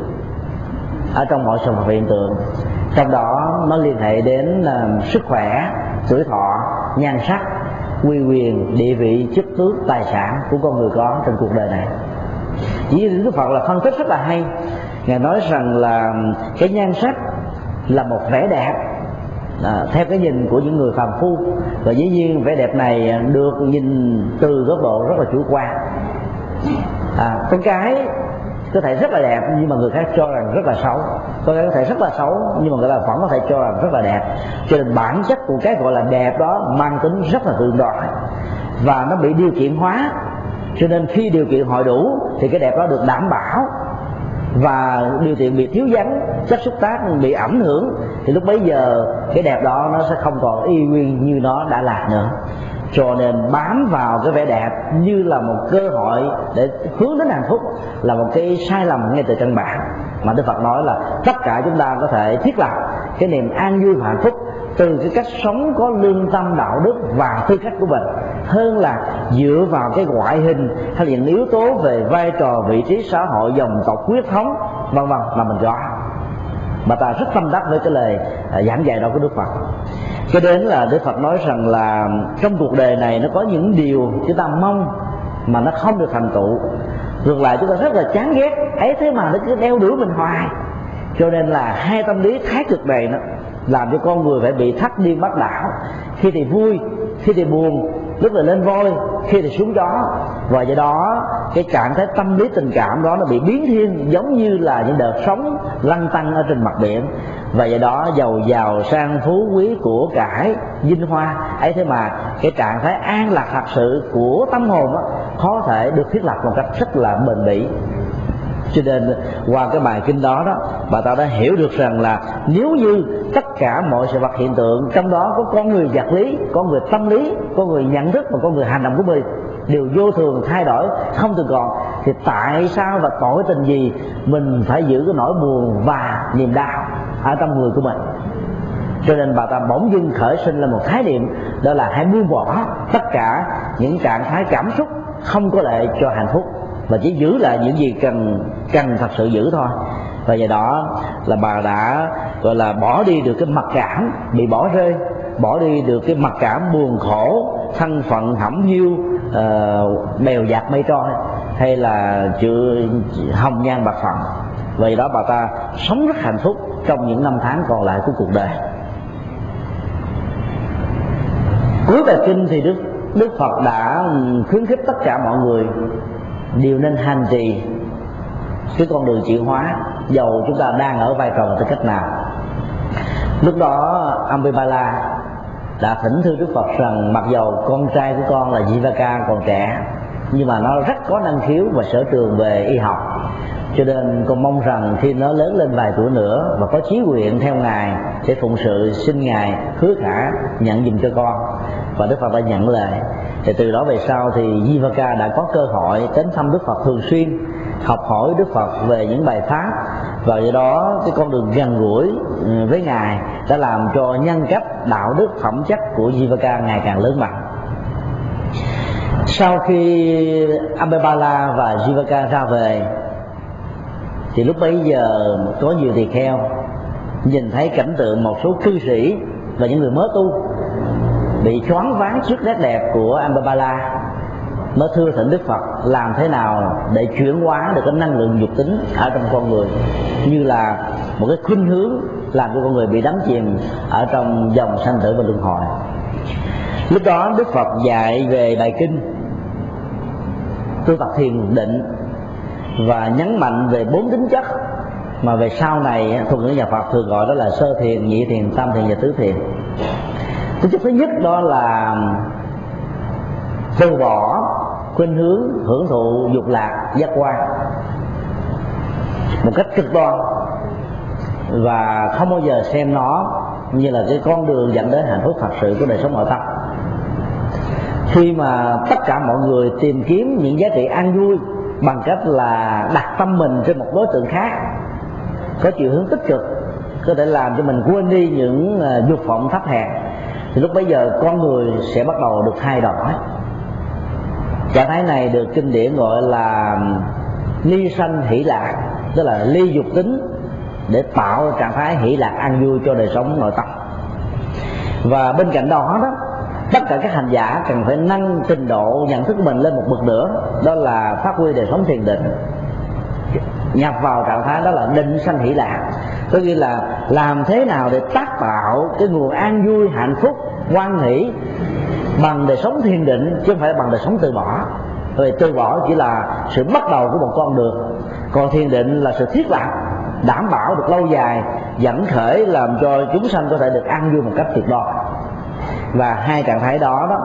ở trong mọi sự vật hiện tượng. Trong đó nó liên hệ đến uh, sức khỏe tuổi thọ nhan sắc quy quyền địa vị chức tước tài sản của con người có trong cuộc đời này chỉ đức phật là phân tích rất là hay. Ngài nói rằng là cái nhan sắc là một vẻ đẹp. À, theo cái nhìn của những người phàm phu. Và dĩ nhiên vẻ đẹp này được nhìn từ góc độ rất là chủ quan. À, con cái có thể rất là đẹp nhưng mà người khác cho rằng rất là xấu. Con cái có thể rất là xấu nhưng mà người ta vẫn có thể cho rằng rất là đẹp. Cho nên bản chất của cái gọi là đẹp đó mang tính rất là thượng đối và nó bị điều kiện hóa cho nên khi điều kiện hội đủ, thì cái đẹp đó được đảm bảo. Và điều kiện bị thiếu vắng, chất xúc tác bị ảnh hưởng, thì lúc bấy giờ cái đẹp đó nó sẽ không còn y nguyên như nó đã là nữa. Cho nên bám vào cái vẻ đẹp như là một cơ hội để hướng đến hạnh phúc là một cái sai lầm ngay từ căn bản. Mà Đức Phật nói là tất cả chúng ta có thể thiết lập cái niềm an vui và hạnh phúc từ cái cách sống có lương tâm đạo đức và tư cách của mình, hơn là dựa vào cái ngoại hình hay là những yếu tố về vai trò, vị trí xã hội, dòng tộc, huyết thống, vân vân mà mình rõ. Mà ta rất tâm đắc với cái lời à, giảng dạy đó của Đức Phật. Cho đến là Đức Phật nói rằng là trong cuộc đời này nó có những điều chúng ta mong mà nó không được thành tựu. Ngược lại chúng ta rất là chán ghét, ấy thế mà nó cứ đeo đuổi mình hoài. Cho nên là hai tâm lý thái cực này nó làm cho con người phải bị thắt điên bắt đảo. Khi thì vui khi thì buồn lúc là lên voi khi thì xuống gió. Và do đó cái trạng thái tâm lý tình cảm đó nó bị biến thiên giống như là những đợt sóng lăn tăng ở trên mặt biển. Và do đó giàu giàu sang phú quý của cải vinh hoa. Ấy thế mà cái trạng thái an lạc thật sự của tâm hồn đó, khó thể được thiết lập một cách rất là bền bỉ cho nên qua cái bài kinh đó đó, bà ta đã hiểu được rằng là nếu như tất cả mọi sự vật hiện tượng, trong đó có con người vật lý có người tâm lý có người nhận thức và có người hành động của mình đều vô thường, thay đổi, không từng còn, thì tại sao và tội tình gì mình phải giữ cái nỗi buồn và niềm đau ở trong người của mình? Cho nên bà ta bỗng dưng khởi sinh lên một khái niệm, đó là hãy buông bỏ tất cả những trạng thái cảm xúc không có lợi cho hạnh phúc và chỉ giữ lại những gì cần cần thật sự giữ thôi. Và do đó là bà đã gọi là bỏ đi được cái mặc cảm bị bỏ rơi bỏ đi được cái mặc cảm buồn khổ thân phận hẩm hiu uh, bèo dạt mây trôi hay là chữ hồng nhan bạc phận vì đó bà ta sống rất hạnh phúc trong những năm tháng còn lại của cuộc đời. Cuối bài kinh thì đức đức phật đã khuyến khích tất cả mọi người đều nên hành trì cái con đường chuyển hóa, dầu chúng ta đang ở vai trò tư cách nào. Lúc đó, Ambipala đã thỉnh thư Đức Phật rằng, mặc dầu con trai của con là Jivaka, còn trẻ, nhưng mà nó rất có năng khiếu và sở trường về y học. Cho nên con mong rằng khi nó lớn lên vài tuổi nữa và có chí nguyện theo ngài, sẽ phụng sự, xin ngài hứa khả nhận dùm cho con. Và đức phật đã nhận lời thì từ đó về sau thì Jivaka đã có cơ hội đến thăm Đức Phật thường xuyên, học hỏi Đức Phật về những bài pháp. Và do đó cái con đường gần gũi ừ, với ngài đã làm cho nhân cách, đạo đức, phẩm chất của Jivaka ngày càng lớn mạnh. Sau khi Amebala và Jivaka ra về, thì lúc bấy giờ có nhiều tỳ kheo nhìn thấy cảnh tượng một số cư sĩ và những người mới tu bị choáng váng trước nét đẹp của Ambabala. Mới thưa thỉnh Đức Phật làm thế nào để chuyển hóa được cái năng lượng dục tính ở trong con người? Như là một cái khuynh hướng làm cho con người bị đắm chìm ở trong dòng sanh tử và luân hồi. Lúc đó Đức Phật dạy về bài kinh tu tập thiền định và nhấn mạnh về bốn tính chất mà về sau này thuộc ngữ nhà Phật thường gọi đó là sơ thiền, nhị thiền, tam thiền và tứ thiền tính chất thứ nhất đó là từ bỏ khuynh hướng, hưởng thụ dục lạc, giác quan. Một cách cực đoan và không bao giờ xem nó như là cái con đường dẫn đến hạnh phúc thật sự của đời sống nội tâm. Khi mà tất cả mọi người tìm kiếm những giá trị an vui bằng cách là đặt tâm mình trên một đối tượng khác, có chiều hướng tích cực, có thể làm cho mình quên đi những à, dục vọng thấp hèn thì lúc bấy giờ con người sẽ bắt đầu được thay đổi. Trạng thái này được kinh điển gọi là ly sanh hỷ lạc, tức là ly dục tính, để tạo trạng thái hỷ lạc an vui cho đời sống nội tâm. Và bên cạnh đó đó, tất cả các hành giả cần phải nâng trình độ nhận thức của mình lên một bậc nữa, đó là phát huy đời sống thiền định. Nhập vào trạng thái đó là định sanh hỷ lạc có nghĩa là làm thế nào để tác tạo cái nguồn an vui, hạnh phúc quan hỷ bằng đời sống thiền định chứ không phải bằng đời sống từ bỏ. Vì từ bỏ chỉ là sự bắt đầu của một con đường. Còn thiền định là sự thiết lập, đảm bảo được lâu dài, dẫn khởi làm cho chúng sanh có thể được an vui một cách tuyệt đối. Và hai trạng thái đó đó,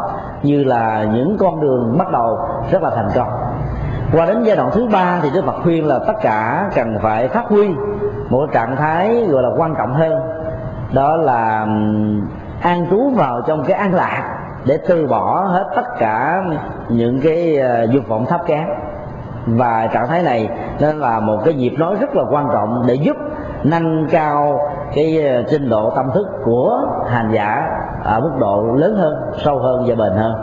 như là những con đường bắt đầu rất là thành công qua đến giai đoạn thứ ba thì đức phật khuyên là tất cả cần phải phát huy một trạng thái gọi là quan trọng hơn. Đó là an trú vào trong cái an lạc để từ bỏ hết tất cả những cái ờ, dục vọng thấp kém. Và trạng thái này nên là một cái nhịp nói rất là quan trọng để giúp nâng cao cái ờ, trình độ tâm thức của hành giả ở mức độ lớn hơn, sâu hơn và bền hơn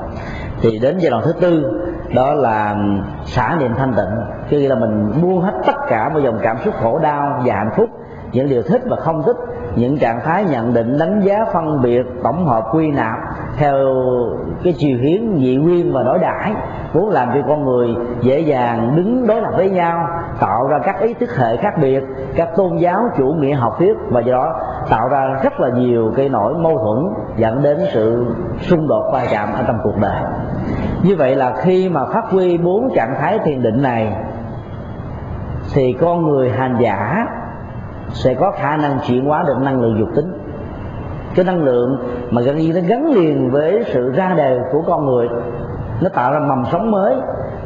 thì đến giai đoạn thứ tư, đó là xả niệm thanh tịnh. Cứ là mình buông hết tất cả một dòng cảm xúc khổ đau và hạnh phúc, những điều thích và không thích, những trạng thái nhận định, đánh giá, phân biệt, tổng hợp, quy nạp theo cái chiều hướng dị nguyên và đối đãi, muốn làm cho con người dễ dàng đứng đối lập với nhau, tạo ra các ý thức hệ khác biệt, các tôn giáo chủ nghĩa học thuyết và do đó tạo ra rất là nhiều cái nỗi mâu thuẫn dẫn đến sự xung đột va chạm ở trong cuộc đời. Như vậy là khi mà phát huy bốn trạng thái thiền định này, thì con người hành giả sẽ có khả năng chuyển hóa được năng lượng dục tính. Cái năng lượng mà gần như nó gắn liền với sự ra đời của con người. Nó tạo ra mầm sống mới.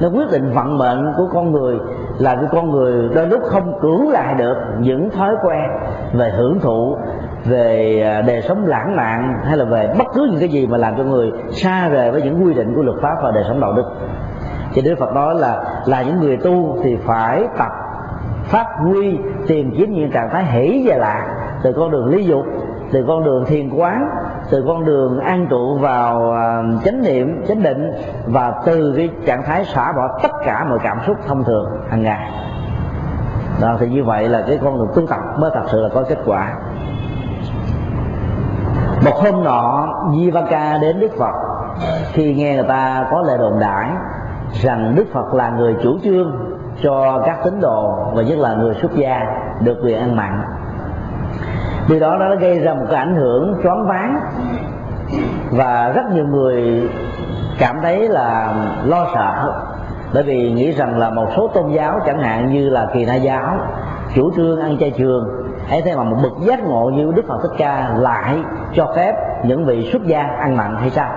Nó quyết định vận mệnh của con người là cái con người đôi lúc không cưỡng lại được những thói quen về hưởng thụ, về à, đời sống lãng mạn hay là về bất cứ những cái gì mà làm cho người xa rời với những quy định của luật pháp và đời sống đạo đức. Thì Đức Phật nói là là những người tu thì phải tập phát huy tìm kiếm những trạng thái hỷ và lạc từ con đường lý dục, từ con đường thiền quán từ con đường an trụ vào à, chánh niệm, chánh định và từ cái trạng thái xả bỏ tất cả mọi cảm xúc thông thường hàng ngày. Đó, thì như vậy là cái con đường tu tập mới thật sự là có kết quả. Một hôm nọ Jivaka đến Đức Phật. Khi nghe người ta có lời đồn đại rằng Đức Phật là người chủ trương cho các tín đồ và nhất là người xuất gia được quyền ăn mặn điều đó nó gây ra một cái ảnh hưởng choáng váng. Và rất nhiều người cảm thấy là lo sợ. Bởi vì nghĩ rằng là một số tôn giáo chẳng hạn như là kỳ na giáo chủ trương ăn chay trường ấy thế mà một bậc giác ngộ như đức phật thích ca lại cho phép những vị xuất gia ăn mặn hay sao?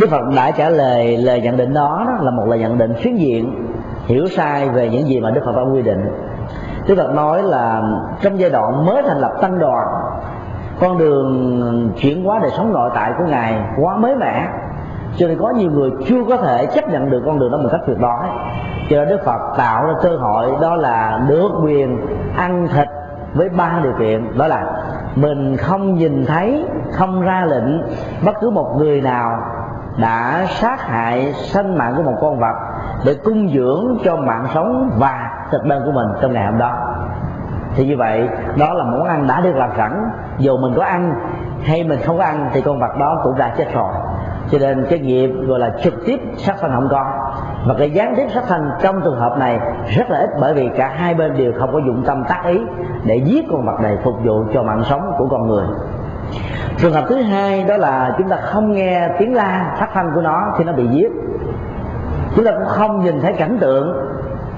Đức phật đã trả lời lời nhận định đó, đó là một lời nhận định xuyên diện hiểu sai về những gì mà đức phật đã quy định. Đức Phật nói là trong giai đoạn mới thành lập tăng đoàn, con đường chuyển hóa đời sống nội tại của ngài quá mới mẻ, cho nên có nhiều người chưa có thể chấp nhận được con đường đó một cách tuyệt đối. Cho nên đức phật tạo ra cơ hội đó là được quyền ăn thịt với ba điều kiện. Đó là mình không nhìn thấy, không ra lệnh bất cứ một người nào đã sát hại sinh mạng của một con vật để cung dưỡng cho mạng sống và thực đơn của mình trong ngày hôm đó. Thì như vậy, đó là món ăn đã được làm sẵn. Dù mình có ăn hay mình không có ăn, thì con vật đó cũng đã chết rồi. Cho nên cái nghiệp gọi là trực tiếp sát sanh không có. Và cái gián tiếp sát sanh trong trường hợp này rất là ít, bởi vì cả hai bên đều không có dụng tâm tác ý để giết con vật này phục vụ cho mạng sống của con người. Trường hợp thứ hai đó là chúng ta không nghe tiếng la phát thanh của nó khi nó bị giết. Chúng ta cũng không nhìn thấy cảnh tượng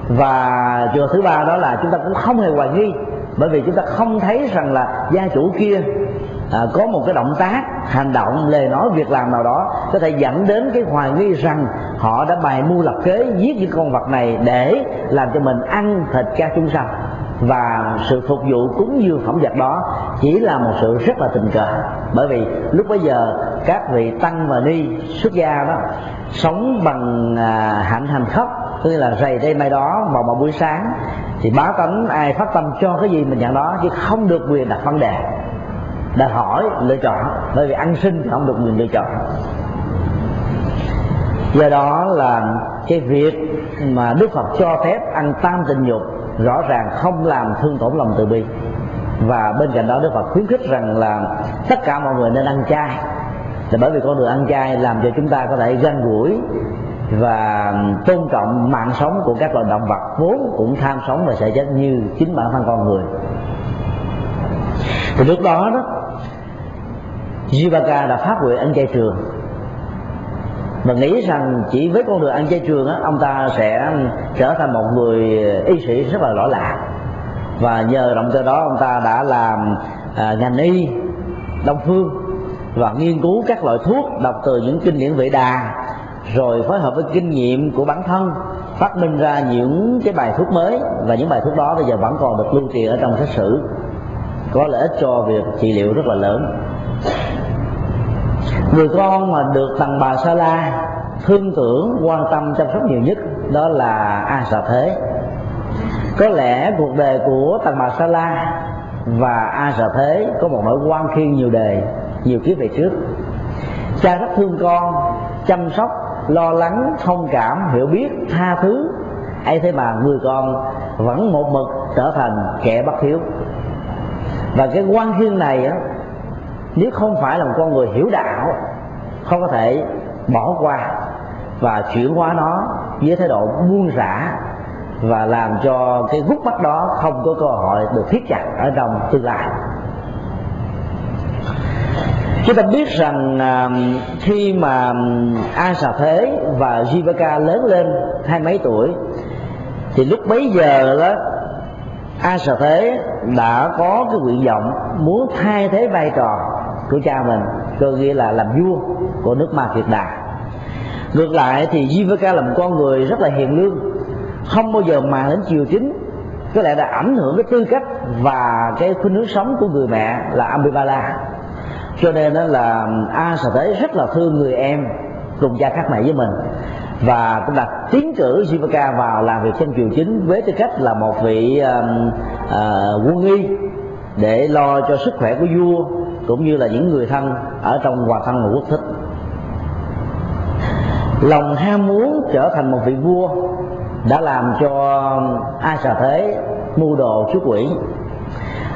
và trường thứ ba đó là chúng ta cũng không hề hoài nghi bởi vì chúng ta không thấy rằng là gia chủ kia à, có một cái động tác hành động lời nói việc làm nào đó có thể dẫn đến cái hoài nghi rằng họ đã bày mưu lập kế giết những con vật này để làm cho mình ăn thịt cha chúng sanh. Và sự phục vụ cúng dường phẩm vật đó chỉ là một sự rất là tình cờ bởi vì lúc bấy giờ các vị tăng và ni xuất gia đó sống bằng à, hạnh hành khóc tức là rầy đây mai đó vào một buổi sáng, thì bá tánh ai phát tâm cho cái gì mình nhận đó, chứ không được quyền đặt vấn đề. Đặt hỏi lựa chọn, bởi vì ăn sinh thì không được quyền lựa chọn. Do đó là cái việc mà đức phật cho phép ăn tam tình dục rõ ràng không làm thương tổn lòng từ bi. Và bên cạnh đó đức phật khuyến khích rằng là tất cả mọi người nên ăn chay. Là bởi vì con đường ăn chay làm cho chúng ta có thể gần gũi và tôn trọng mạng sống của các loài động vật vốn cũng tham sống và sẽ chết như chính bản thân con người. Thì lúc đó đó Jivaka đã phát nguyện ăn chay trường. Và nghĩ rằng chỉ với con đường ăn chay trường á, ông ta sẽ trở thành một người y sĩ rất là lỗi lạc. Và nhờ động cơ đó ông ta đã làm à, ngành y đông phương và nghiên cứu các loại thuốc đọc từ những kinh điển vĩ đà rồi phối hợp với kinh nghiệm của bản thân, phát minh ra những cái bài thuốc mới. Và những bài thuốc đó bây giờ vẫn còn được lưu truyền ở trong sách sử. Có lợi ích cho việc trị liệu rất là lớn. Người con mà được tầng bà sa la thương tưởng, quan tâm, chăm sóc nhiều nhất, đó là a xà thế. Có lẽ cuộc đời của tầng bà sa la và a xà thế có một nỗi quan khiên nhiều đề nhiều kiếp về trước. Cha rất thương con, chăm sóc lo lắng, thông cảm, hiểu biết, tha thứ. Ấy thế mà người con vẫn một mực trở thành kẻ bất hiếu. Và cái quan khiên này á, nếu không phải là một con người hiểu đạo, không có thể bỏ qua và chuyển hóa nó với thái độ buông rã và làm cho cái gút mắt đó không có cơ hội được thiết chặt ở trong tương lai chúng ta biết rằng à, khi mà a xà thế và jivaka lớn lên hai mấy tuổi, thì lúc bấy giờ đó a xà thế đã có cái nguyện vọng muốn thay thế vai trò của cha mình cơ nghĩa là làm vua của nước ma kiệt đà. Ngược lại thì jivaka là một con người rất là hiền lương, không bao giờ màng đến chiều chính, có lẽ đã ảnh hưởng cái tư cách và cái khuynh hướng sống của người mẹ là Ambivale cho nên đó là à, A Sở Thế rất là thương người em cùng cha khác mẹ với mình. Và cũng đặt tiến cử Jivaka vào làm việc trên triều chính với tư cách là một vị uh, uh, quân y để lo cho sức khỏe của vua cũng như là những người thân ở trong hòa thân và quốc thích. Lòng ham muốn trở thành một vị vua đã làm cho ai xà thế mưu đồ xuất quỷ.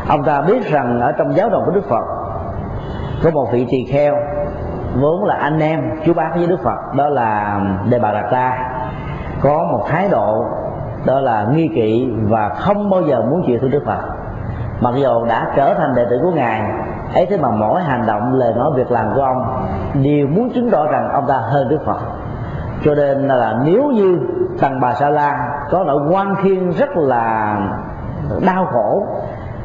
Ông ta biết rằng ở trong giáo đoàn của đức phật có một vị tỳ kheo, vốn là anh em, chú bác với đức phật, đó là đề bà đạt ta có một thái độ, đó là nghi kỵ và không bao giờ muốn chịu thương đức phật. Mặc dù đã trở thành đệ tử của ngài, ấy thế mà mỗi hành động, lời nói, việc làm của ông đều muốn chứng tỏ rằng ông ta hơn đức phật. Cho nên là nếu như tầng bà sa la có nỗi quan khiên rất là đau khổ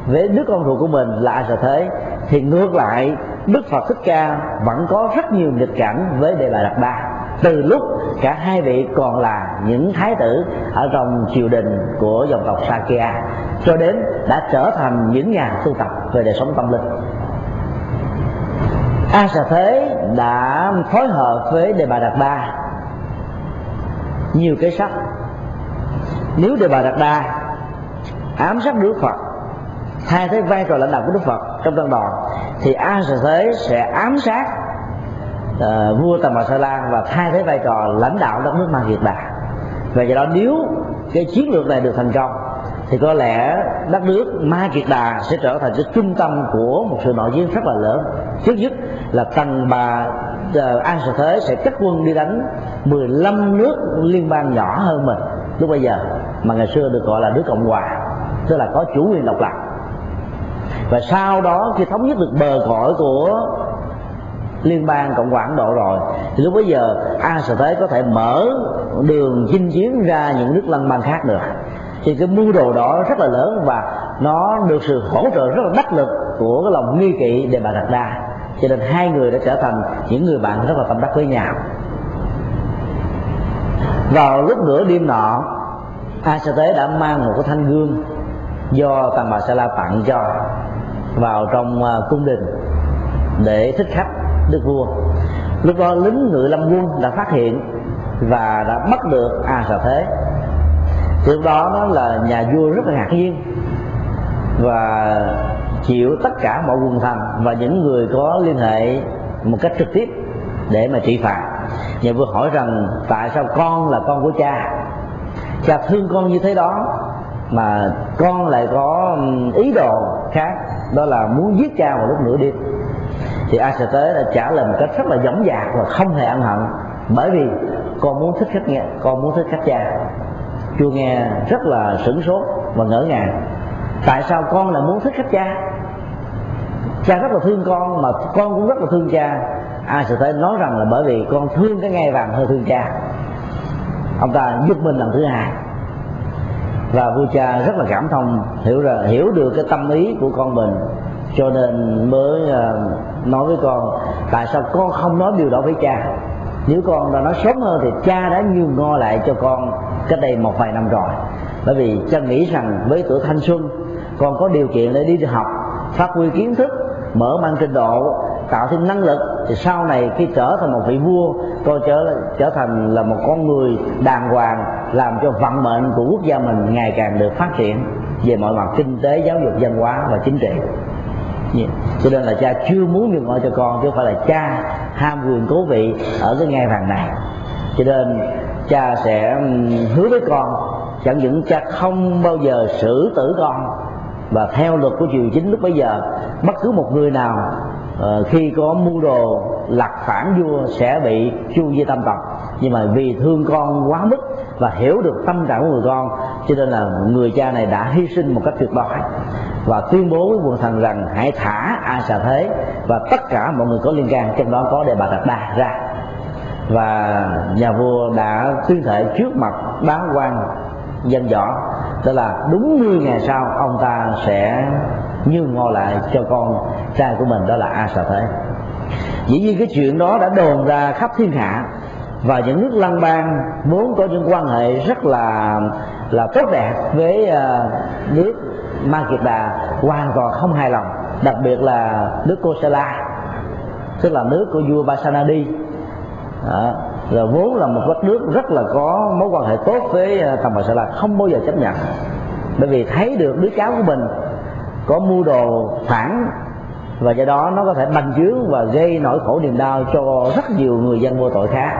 với đứa con ruột của mình là ai sa thế, thì ngược lại đức phật thích ca vẫn có rất nhiều nghịch cảnh với đề bà đạt đa từ lúc cả hai vị còn là những thái tử ở trong triều đình của dòng tộc Sakya, cho đến đã trở thành những nhà tu tập về đời sống tâm linh. A Sa Thế đã phối hợp với Đề Bà Đạt Đa nhiều cái sách. Nếu Đề Bà Đạt Đa ám sát Đức Phật, thay thế vai trò lãnh đạo của Đức Phật trong tăng đoàn thì A Sa Thế sẽ ám sát uh, vua Tầm Bà Sa La và thay thế vai trò lãnh đạo đất nước Ma Việt Đà và do đó nếu cái chiến lược này được thành công thì có lẽ đất nước Ma Kiệt Đà sẽ trở thành cái trung tâm của một sự nội chiến rất là lớn. Trước nhất là tầng bà ờ, An Sở Thế sẽ cắt quân đi đánh 15 nước liên bang nhỏ hơn mình. Lúc bây giờ mà ngày xưa được gọi là nước cộng hòa tức là có chủ quyền độc lập và sau đó khi thống nhất được bờ cõi của liên bang cộng hòa ấn độ rồi, thì lúc bấy giờ a sở tế có thể mở đường chinh chiến ra những nước lân bang khác được. Thì cái mưu đồ đó rất là lớn và nó được sự hỗ trợ rất là đắc lực của cái lòng nghi kỵ đề bà đặt đa. Cho nên hai người đã trở thành những người bạn rất là tâm đắc với nhau. Vào lúc nửa đêm nọ, a sa tế đã mang một cái thanh gương do tàng bà sa la tặng cho vào trong à, cung đình để thích khách đức vua. Lúc đó lính ngự lâm quân đã phát hiện và đã bắt được a sa thế. Lúc đó nó là nhà vua rất là ngạc nhiên và chịu tất cả mọi quần thần và những người có liên hệ một cách trực tiếp để mà trị phạt. Nhà vua hỏi rằng, tại sao con là con của cha? Cha thương con như thế đó mà con lại có ý đồ khác đó là muốn giết cha vào lúc nửa đêm. Thì a sẽ tới đã trả lời một cách rất là dõng dạc và không hề ân hận. Bởi vì con muốn thích khách nghe, con muốn thích khách cha. Chúa nghe rất là sửng sốt và ngỡ ngàng. Tại sao con lại muốn thích khách cha? Cha rất là thương con mà con cũng rất là thương cha. Ai sẽ tới nói rằng là bởi vì con thương cái ngai vàng hơn thương cha. Ông ta giúp mình lần thứ hai và vua cha rất là cảm thông hiểu ra hiểu được cái tâm ý của con mình. Cho nên mới uh, nói với con tại sao con không nói điều đó với cha? Nếu con đã nói sớm hơn thì cha đã nhường ngo lại cho con cách đây một vài năm rồi. Bởi vì cha nghĩ rằng với tuổi thanh xuân con có điều kiện để đi học phát huy kiến thức mở mang trình độ tạo thêm năng lực, thì sau này khi trở thành một vị vua, tôi trở trở thành là một con người đàng hoàng, làm cho vận mệnh của quốc gia mình ngày càng được phát triển về mọi mặt kinh tế, giáo dục, văn hóa và chính trị. Dạ. Cho nên là cha chưa muốn nhường ngôi cho con, chứ không phải là cha ham quyền cố vị ở cái ngai vàng này. Cho nên cha sẽ hứa với con, chẳng những cha không bao giờ xử tử con, và theo luật của triều chính lúc bấy giờ, bất cứ một người nào uh, khi có mưu đồ lật phản vua sẽ bị chu di tâm tộc. Nhưng mà vì thương con quá mức và hiểu được tâm trạng của người con cho nên là người cha này đã hy sinh một cách tuyệt đối và tuyên bố với quần thần rằng hãy thả a xà thế và tất cả mọi người có liên can trong đó có đề bà đạt đa ra. Và nhà vua đã tuyên thệ trước mặt bá quan dân võ tức là đúng 10 ngày sau ông ta sẽ nhưng ngồi lại cho con trai của mình đó là a xà thế. Dĩ nhiên cái chuyện đó đã đồn ra khắp thiên hạ và những nước lăng bang muốn có những quan hệ rất là là tốt đẹp với uh, nước ma kiệt đà hoàn toàn không hài lòng đặc biệt là nước kosala tức là nước của vua basanadi à, rồi vốn là một đất nước rất là có mối quan hệ tốt với uh, tầm bà la không bao giờ chấp nhận. Bởi vì thấy được đứa cháu của mình có mưu đồ phản, và do đó nó có thể bành trướng và gây nỗi khổ niềm đau cho rất nhiều người dân vô tội khác.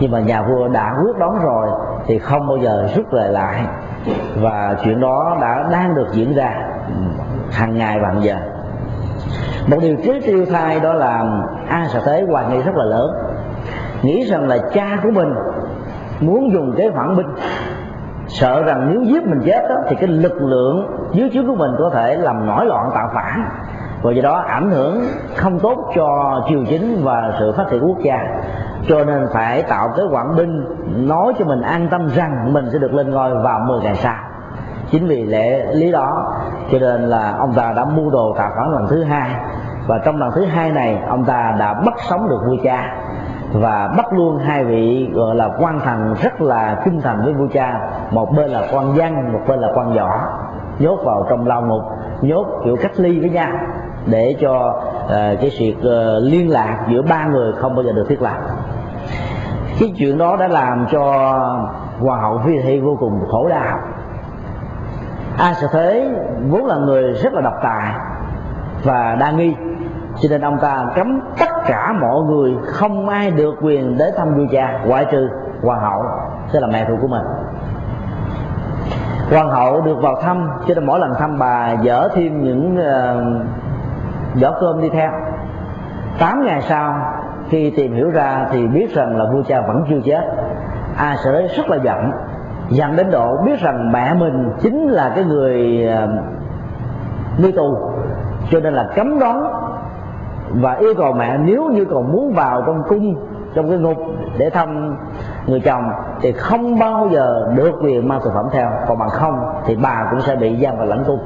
Nhưng mà nhà vua đã quyết đoán rồi thì không bao giờ rút lời lại. Và chuyện đó đã đang được diễn ra hàng ngày và hàng giờ. Một điều trí tiêu thai đó là a sợ thế hoài nghi rất là lớn. Nghĩ rằng là cha của mình muốn dùng cái phản binh sợ rằng nếu giết mình chết đó, thì cái lực lượng dưới trước của mình có thể làm nổi loạn tạo phản. Và do đó ảnh hưởng không tốt cho triều chính và sự phát triển quốc gia. Cho nên phải tạo cái quảng binh nói cho mình an tâm rằng mình sẽ được lên ngôi vào 10 ngày sau. Chính vì lẽ lý đó cho nên là ông ta đã mua đồ tạo phản lần thứ hai. Và trong lần thứ hai này ông ta đã bắt sống được vua cha và bắt luôn hai vị gọi là quan thần rất là trung thành với vua cha. Một bên là quan văn một bên là quan võ. Nhốt vào trong lao ngục nhốt kiểu cách ly với nhau để cho uh, cái sự uh, liên lạc giữa ba người không bao giờ được thiết lập. Cái chuyện đó đã làm cho hoàng hậu phi thị vô cùng khổ đau. A sở thế vốn là người rất là độc tài và đa nghi cho nên ông ta cấm tất cả mọi người không ai được quyền đến thăm vua cha ngoại trừ hoàng hậu tức là mẹ ruột của mình. Hoàng hậu được vào thăm cho nên mỗi lần thăm bà dở thêm những uh, giỏ cơm đi theo. Tám ngày sau khi tìm hiểu ra thì biết rằng là vua cha vẫn chưa chết. A à, sẽ rất là giận giận đến độ biết rằng mẹ mình chính là cái người ờ, uh, nuôi tù. Cho nên là cấm đoán và yêu cầu mẹ, nếu như còn muốn vào trong cung, trong cái ngục để thăm người chồng, thì không bao giờ được quyền mang thực phẩm theo. Còn bằng không, thì bà cũng sẽ bị giam vào lãnh cung.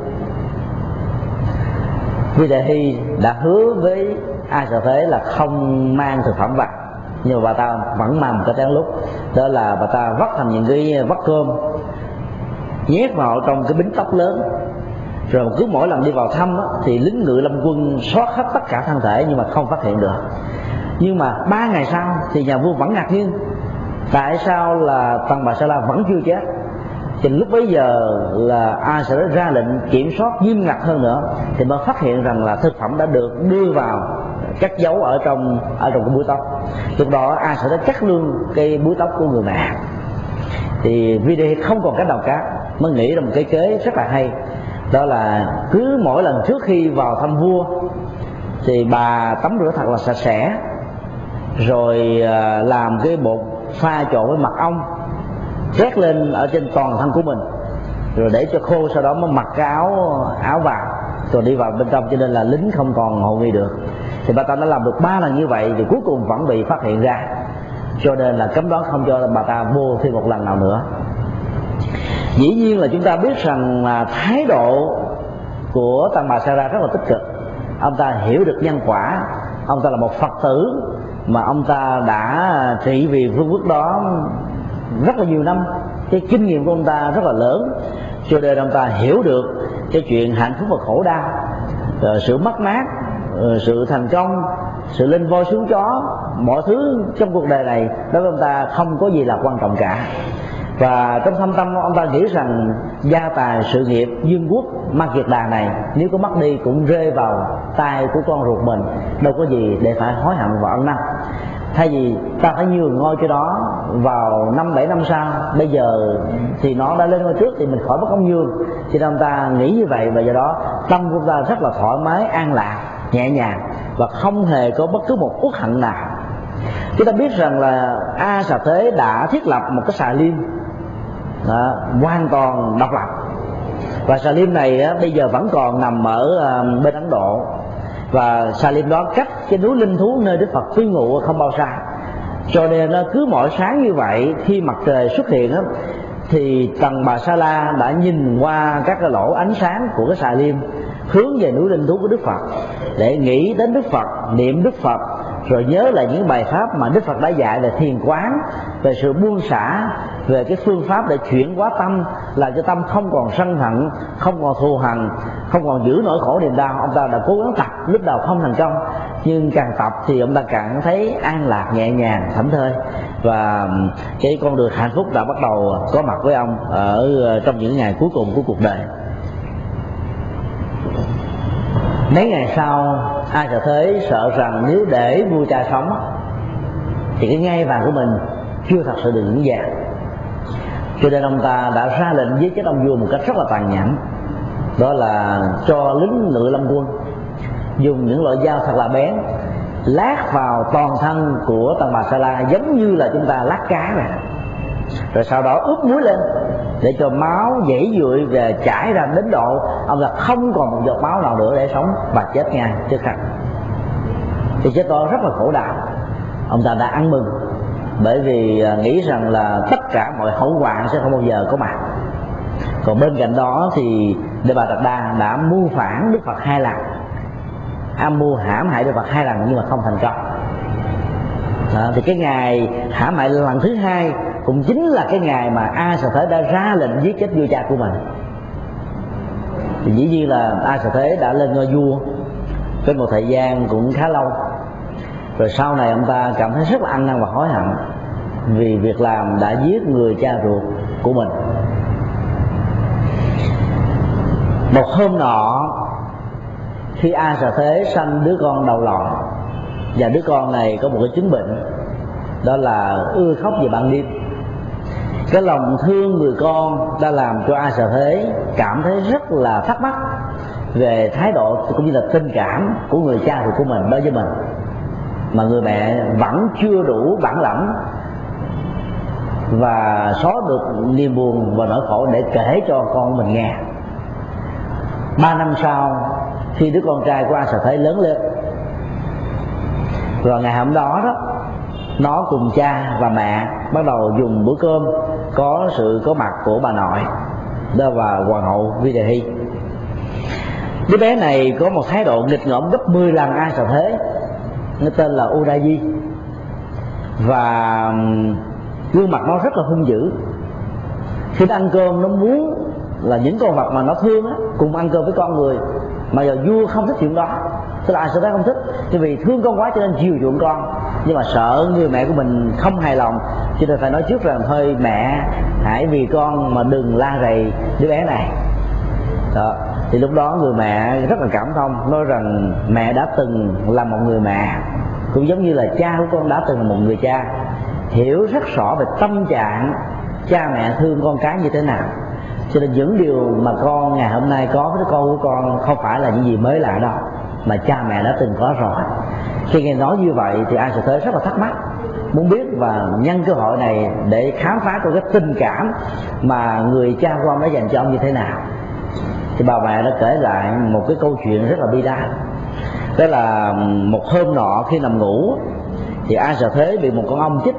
Vì đại hy đã hứa với ai sợ thế là không mang thực phẩm vào. Nhưng mà bà ta vẫn mang một cái tráng lúc đó là bà ta vắt thành những cái vắt cơm, nhét vào trong cái bính tóc lớn rồi cứ mỗi lần đi vào thăm á, thì lính ngự lâm quân xót hết tất cả thân thể nhưng mà không phát hiện được. Nhưng mà ba ngày sau thì nhà vua vẫn ngạc nhiên. Tại sao là tần bà sa la vẫn chưa chết? Thì lúc bấy giờ là a sẽ ra lệnh kiểm soát nghiêm ngặt hơn nữa thì mới phát hiện rằng là thực phẩm đã được đưa vào cắt dấu ở trong ở trong cái búi tóc. Lúc đó a sẽ đã cắt luôn cái búi tóc của người mẹ. Thì video không còn cách nào khác mới nghĩ ra một cái kế rất là hay đó là cứ mỗi lần trước khi vào thăm vua thì bà tắm rửa thật là sạch sẽ, rồi ờ, làm cái bột pha trộn với mật ong rét lên ở trên toàn thân của mình, rồi để cho khô, sau đó mới mặc cái áo áo vào, rồi đi vào bên trong, cho nên là lính không còn hồ nghi được. Thì bà ta đã làm được ba lần như vậy thì cuối cùng vẫn bị phát hiện ra. Cho nên là cấm đoán không cho bà ta vô thêm một lần nào nữa dĩ nhiên là chúng ta biết rằng là thái độ của tăng bà sa ra rất là tích cực. Ông ta hiểu được nhân quả. Ông ta là một phật tử mà ông ta đã trị vì phương quốc đó rất là nhiều năm. Cái kinh nghiệm của ông ta rất là lớn. Cho nên ông ta hiểu được cái chuyện hạnh phúc và khổ đau, rồi sự mất mát sự thành công, sự lên voi xuống chó, mọi thứ trong cuộc đời này đối với ông ta không có gì là quan trọng cả và trong thâm tâm ông ta nghĩ rằng gia tài sự nghiệp dương quốc mang kiệt đà này, nếu có mất đi cũng rơi vào tay của con ruột mình, đâu có gì để phải hối hận và ăn năn. Thay vì ta phải nhường ngôi cho đó vào năm bảy năm sau, bây giờ thì nó đã lên ngôi trước thì mình khỏi mất công nhường. Cho nên ông ta nghĩ như vậy và do đó tâm của ta rất là thoải mái, an lạc, nhẹ nhàng và không hề có bất cứ một uất hận nào. Chúng ta biết rằng là a xà thế đã thiết lập một cái xà liên đó, hoàn toàn độc lập. Và Salim này á, bây giờ vẫn còn nằm ở ờ, bên Ấn Độ. Và Salim đó cách cái núi linh thú nơi Đức Phật cư ngụ không bao xa. Cho nên nó cứ mỗi sáng như vậy khi mặt trời xuất hiện á thì tầng bà sa la đã nhìn qua các cái lỗ ánh sáng của cái xà liêm hướng về núi linh thú của đức phật để nghĩ đến đức phật niệm đức phật rồi nhớ lại những bài pháp mà đức phật đã dạy là thiền quán về sự buông xả về cái phương pháp để chuyển hóa tâm là cho tâm không còn sân hận, không còn thù hằn, không còn giữ nỗi khổ niềm đau. Ông ta đã cố gắng tập, lúc đầu không thành công, nhưng càng tập thì ông ta càng thấy an lạc, nhẹ nhàng, thảnh thơi. Và cái con đường hạnh phúc đã bắt đầu có mặt với ông ở ờ, trong những ngày cuối cùng của cuộc đời. Mấy ngày sau, ai sẽ thấy sợ rằng nếu để vua cha sống, thì cái ngay vàng của mình chưa thật sự được vững vàng cho nên ông ta đã ra lệnh giết chết ông vua một cách rất là tàn nhẫn. Đó là cho lính ngự lâm quân dùng những loại dao thật là bén lát vào toàn thân của tầng bà sa la giống như là chúng ta lát cá vậy, rồi sau đó ướp muối lên để cho máu dễ dụi và chảy ra đến độ ông là không còn một giọt máu nào nữa để sống và chết ngay trước khắc thì chết to rất là khổ đạo ông ta đã ăn mừng bởi vì à, nghĩ rằng là tất cả mọi hậu quả sẽ không bao giờ có mặt. Còn bên cạnh đó thì Đề Bà Đạt Đa đã mưu phản Đức Phật hai lần. Âm mưu hãm hại Đức Phật hai lần nhưng mà không thành công. Đó, thì cái ngày hãm hại lần thứ hai cũng chính là cái ngày mà a sở thế đã ra lệnh giết chết vua cha của mình. Thì dĩ nhiên là a sở thế đã lên ngôi vua. Với một thời gian cũng khá lâu rồi sau này ông ta cảm thấy rất là ăn năn và hối hận vì việc làm đã giết người cha ruột của mình. Một hôm nọ, khi a sợ thế sanh đứa con đầu lòng, và đứa con này có một cái chứng bệnh, đó là ưa khóc về ban đêm. Cái lòng thương người con đã làm cho a sợ thế cảm thấy rất là thắc mắc về thái độ cũng như là tình cảm của người cha ruột của mình đối với mình mà người mẹ vẫn chưa đủ bản lãnh và xóa được niềm buồn và nỗi khổ để kể cho con mình nghe. Ba năm sau, khi đứa con trai của anh sẽ thấy lớn lên rồi ngày hôm đó đó, nó cùng cha và mẹ bắt đầu dùng bữa cơm có sự có mặt của bà nội, đó và hoàng hậu vi đề hy đứa bé này có một thái độ nghịch ngợm gấp 10 lần ai sợ thế nó tên là Udayi và gương mặt nó rất là hung dữ. Khi nó ăn cơm nó muốn là những con vật mà nó thương á, cùng ăn cơm với con người. Mà giờ vua không thích chuyện đó. Tức là ai sẽ thấy không thích? Thì vì thương con quá cho nên chiều chuộng con. Nhưng mà sợ người mẹ của mình không hài lòng. Cho nên phải nói trước rằng thôi mẹ hãy vì con mà đừng la rầy đứa bé này. Đó thì lúc đó người mẹ rất là cảm thông, nói rằng mẹ đã từng là một người mẹ cũng giống như là cha của con đã từng là một người cha. Hiểu rất rõ về tâm trạng cha mẹ thương con cái như thế nào. Cho nên những điều mà con ngày hôm nay có với con của con không phải là những gì mới lạ đâu, mà cha mẹ đã từng có rồi. Khi nghe nói như vậy thì ai sẽ thấy rất là thắc mắc, muốn biết và nhân cơ hội này để khám phá coi cái tình cảm mà người cha của ông đã dành cho ông như thế nào thì bà mẹ đã kể lại một cái câu chuyện rất là bi đát. Đó là một hôm nọ khi nằm ngủ thì ai sợ thế bị một con ong chích.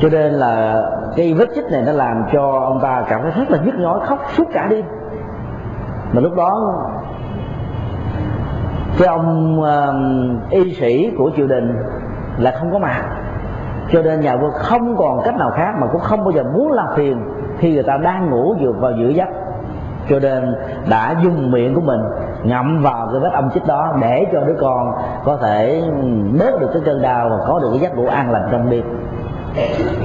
Cho nên là cái vết chích này nó làm cho ông ta cảm thấy rất là nhức nhói, khóc suốt cả đêm. Mà lúc đó cái ông uh, y sĩ của triều đình là không có mặt. Cho nên nhà vua không còn cách nào khác mà cũng không bao giờ muốn làm phiền khi người ta đang ngủ vừa vào giữa giấc cho nên đã dùng miệng của mình ngậm vào cái vết âm chích đó để cho đứa con có thể bớt được cái cơn đau và có được cái giấc ngủ an lành trong đêm.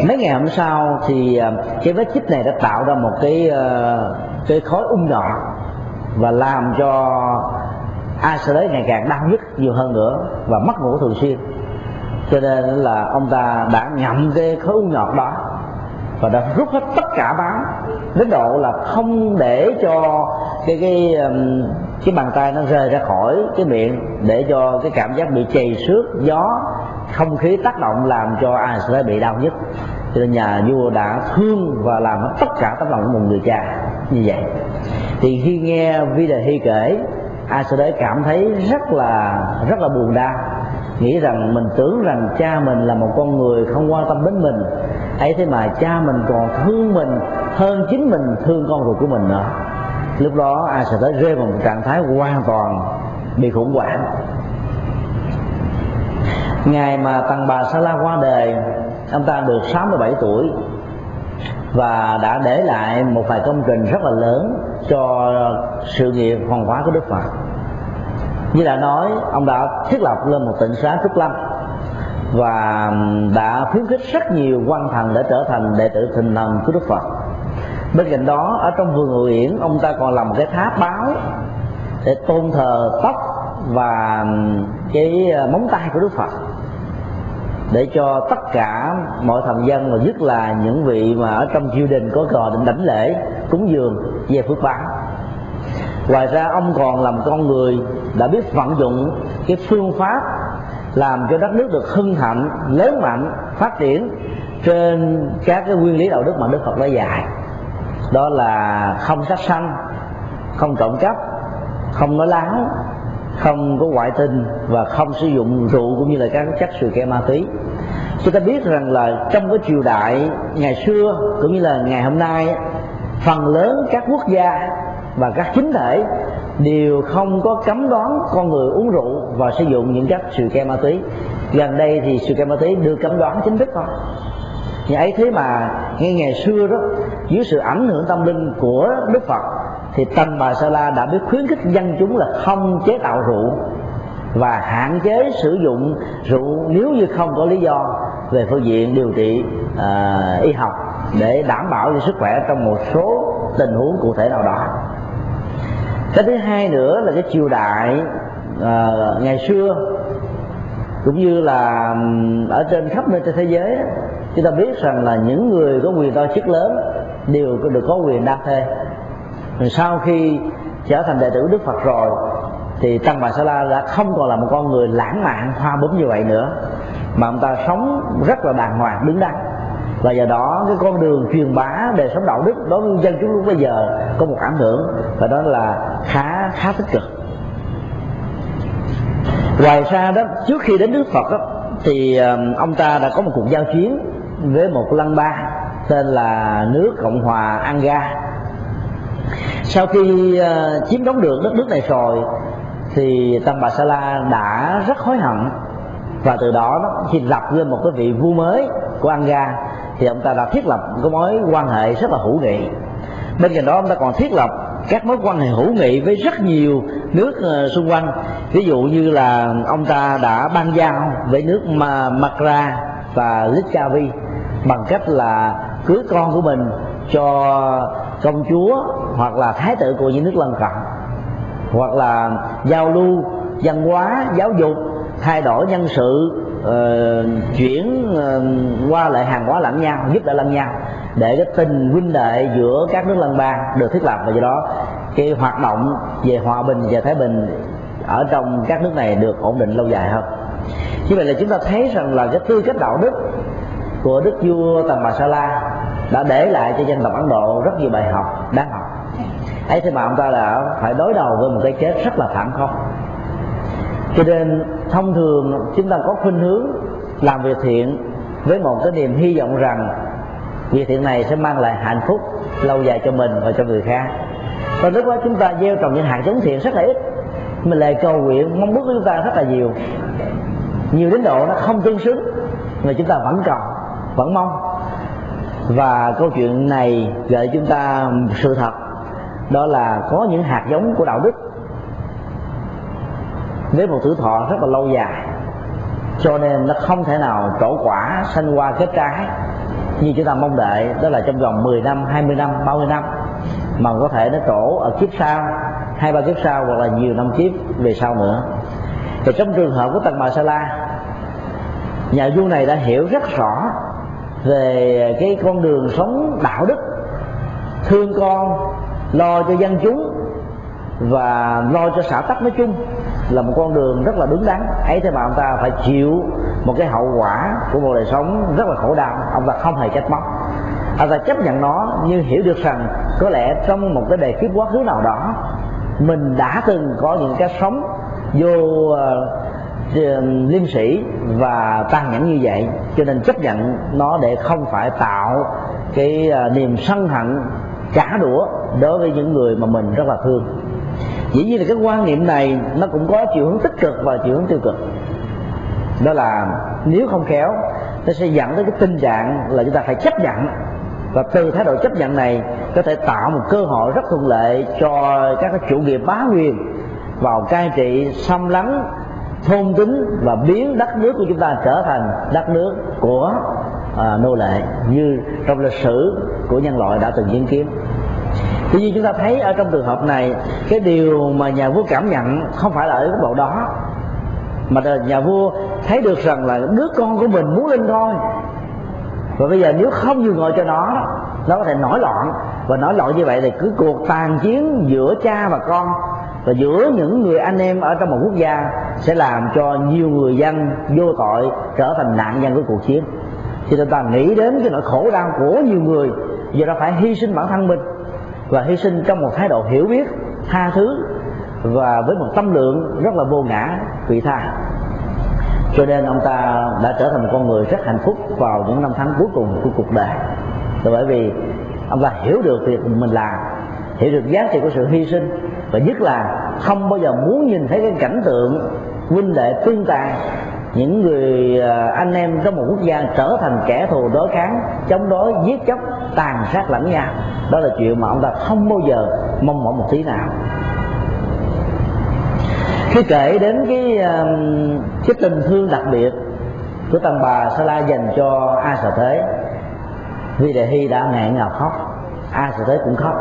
Mấy ngày hôm sau thì à, cái vết chích này đã tạo ra một cái à, cái khối ung um nhọt và làm cho ai sẽ đấy ngày càng đau nhức nhiều hơn nữa và mất ngủ thường xuyên. Cho nên là ông ta đã nhậm cái khối u um nhọt đó và đã rút hết tất cả máu đến độ là không để cho cái cái um, cái bàn tay nó rơi ra khỏi cái miệng, để cho cái cảm giác bị chày xước gió, không khí tác động làm cho ai sẽ bị đau nhất. Cho nên nhà vua đã thương và làm hết tất cả tấm lòng của một người cha như vậy. Thì khi nghe vi đề hy kể, ai sẽ đấy cảm thấy rất là rất là buồn đau, nghĩ rằng mình tưởng rằng cha mình là một con người không quan tâm đến mình ấy thế mà cha mình còn thương mình hơn chính mình, thương con ruột của mình nữa. Lúc đó ai sẽ tới rơi vào một trạng thái hoàn toàn bị khủng hoảng. Ngày mà tăng bà sa la qua đời, ông ta được 67 tuổi và đã để lại một vài công trình rất là lớn cho sự nghiệp hoàn hóa của Đức Phật. Như đã nói, ông đã thiết lập lên một tịnh xá trúc lâm và đã khuyến khích rất nhiều quan thần để trở thành đệ tử thình thần của Đức Phật. Bên cạnh đó, ở trong vườn ngự yển, ông ta còn làm một cái tháp báo để tôn thờ tóc và cái ờ, móng tay của Đức Phật. Để cho tất cả mọi thần dân và nhất là những vị mà ở trong triều đình có cờ định đảnh lễ cúng dường về phước báo. Ngoài ra, ông còn làm con người đã biết vận dụng cái phương pháp làm cho đất nước được hưng thịnh lớn mạnh, phát triển trên các cái nguyên lý đạo đức mà đức phật đã dạy. Đó là không sát sanh, không trộm cắp, không nói láo, không có ngoại tình và không sử dụng rượu cũng như là các chất sự ke ma túy. Chúng ta biết rằng là trong cái triều đại ngày xưa cũng như là ngày hôm nay, phần lớn các quốc gia và các chính thể đều không có cấm đoán con người uống rượu và sử dụng những các sự ke ma túy. Gần đây thì sự ke ma túy được cấm đoán chính thức thôi. Nhưng ấy thế mà ngay ngày xưa đó dưới sự ảnh hưởng tâm linh của đức phật thì tăng bà sa la đã biết khuyến khích dân chúng là không chế tạo rượu và hạn chế sử dụng rượu nếu như không có lý do về phương diện điều trị à, y học để đảm bảo cho sức khỏe trong một số tình huống cụ thể nào đó cái thứ hai nữa là cái triều đại à, ngày xưa cũng như là ở trên khắp nơi trên thế giới chúng ta biết rằng là những người có quyền to chức lớn đều được có quyền đa thê. Rồi sau khi trở thành đệ tử đức phật rồi thì tăng bà sa la đã không còn là một con người lãng mạn hoa bướm như vậy nữa mà ông ta sống rất là đàng hoàng đứng đắn và do đó cái con đường truyền bá đời sống đạo đức đối với dân chúng lúc bây giờ có một ảnh hưởng và đó là khá khá tích cực. Ngoài ra đó trước khi đến đức phật đó, thì ông ta đã có một cuộc giao chiến với một lăng ba tên là nước cộng hòa anga. Sau khi uh, chiếm đóng được đất nước này rồi thì tăng bà sa la đã rất hối hận. Và từ đó, đó thì lập lên một cái vị vua mới của anga thì ông ta đã thiết lập cái mối quan hệ rất là hữu nghị. Bên cạnh đó, ông ta còn thiết lập các mối quan hệ hữu nghị với rất nhiều nước ờ, xung quanh. Ví dụ như là ông ta đã ban giao với nước Makra và Litchavi bằng cách là cưới con của mình cho công chúa hoặc là thái tử của những nước lân cận, hoặc là giao lưu văn hóa, giáo dục, thay đổi nhân sự uh, chuyển uh, qua lại hàng hóa lẫn nhau giúp đỡ lẫn nhau để cái tình huynh đệ giữa các nước lân bang được thiết lập. Và do đó cái hoạt động về hòa bình và thái bình ở trong các nước này được ổn định lâu dài hơn. Như vậy là chúng ta thấy rằng là cái tư cách đạo đức của đức vua tần bà sa la đã để lại cho dân tộc ấn độ rất nhiều bài học đáng học. Ấy thế mà ông ta đã phải đối đầu với một cái chết rất là thảm khốc cho nên thông thường chúng ta có khuynh hướng làm việc thiện với một cái niềm hy vọng rằng việc thiện này sẽ mang lại hạnh phúc lâu dài cho mình và cho người khác. Và lúc đó chúng ta gieo trồng những hạt giống thiện rất là ít, mình lại cầu nguyện, mong muốn của chúng ta rất là nhiều. Nhiều đến độ nó không tương xứng, mà chúng ta vẫn cầu, vẫn mong. Và câu chuyện này gợi chúng ta sự thật, đó là có những hạt giống của đạo đức với một tuổi thọ rất là lâu dài. Cho nên nó không thể nào trổ quả sanh hoa kết trái. Như chúng ta mong đợi đó là trong vòng 10 năm, 20 năm, 30 năm. Mà có thể nó trổ ở kiếp sau hai ba kiếp sau hoặc là nhiều năm kiếp về sau nữa. Thì trong trường hợp của Tần Bà Sa La nhà vua này đã hiểu rất rõ về cái con đường sống đạo đức thương con lo cho dân chúng và lo cho xã tắc nói chung là một con đường rất là đúng đắn. Ấy thế mà ông ta phải chịu một cái hậu quả của một đời sống rất là khổ đau. Ông ta không hề trách móc. Ông ta chấp nhận nó nhưng hiểu được rằng có lẽ trong một cái đề kiếp quá khứ nào đó mình đã từng có những cái sống vô uh, liêm sĩ và tàn nhẫn như vậy. Cho nên chấp nhận nó để không phải tạo cái uh, niềm sân hận trả đũa đối với những người mà mình rất là thương dĩ nhiên là cái quan niệm này nó cũng có chiều hướng tích cực và chiều hướng tiêu cực. Đó là nếu không khéo nó sẽ dẫn tới cái tình trạng là chúng ta phải chấp nhận. Và từ thái độ chấp nhận này có thể tạo một cơ hội rất thuận lợi cho các chủ nghĩa bá quyền vào cai trị xâm lấn thôn tính và biến đất nước của chúng ta trở thành đất nước của à, nô lệ như trong lịch sử của nhân loại đã từng chứng kiến tuy nhiên chúng ta thấy ở trong trường hợp này, cái điều mà nhà vua cảm nhận không phải là ở góc độ đó, mà nhà vua thấy được rằng là đứa con của mình muốn lên thôi. Và bây giờ nếu không nhường ngồi cho nó nó có thể nổi loạn. Và nổi loạn như vậy thì cứ cuộc tàn chiến giữa cha và con và giữa những người anh em ở trong một quốc gia sẽ làm cho nhiều người dân vô tội trở thành nạn nhân của cuộc chiến. Thì chúng ta nghĩ đến cái nỗi khổ đau của nhiều người giờ nó phải hy sinh bản thân mình và hy sinh trong một thái độ hiểu biết, tha thứ và với một tâm lượng rất là vô ngã, vị tha. Cho nên ông ta đã trở thành một con người rất hạnh phúc vào những năm tháng cuối cùng của cuộc đời. Là bởi vì ông ta hiểu được việc mình làm, hiểu được giá trị của sự hy sinh và nhất là không bao giờ muốn nhìn thấy cái cảnh tượng huynh đệ tương tàn những người à, anh em trong một quốc gia trở thành kẻ thù đối kháng, chống đối, giết chóc, tàn sát lẫn nhau, đó là chuyện mà ông ta không bao giờ mong mỏi một tí nào. Khi kể đến cái cái tình thương đặc biệt của tăng bà sa la dành cho a sở thế vì đề hy đã ngẹn ngào khóc. A sở thế cũng khóc.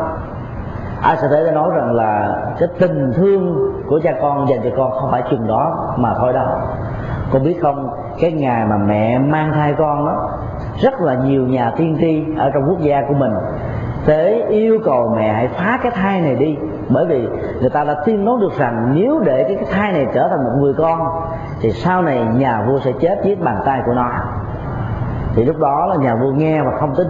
A sở thế đã nói rằng là cái tình thương của cha con dành cho con không phải chừng đó mà thôi đâu cô biết không, cái ngày mà mẹ mang thai con đó, rất là nhiều nhà tiên tri ở trong quốc gia của mình. Tế yêu cầu mẹ hãy phá cái thai này đi, bởi vì người ta đã tiên đoán được rằng nếu để cái thai này trở thành một người con, thì sau này nhà vua sẽ chết dưới bàn tay của nó. Thì lúc đó là nhà vua nghe và không tin.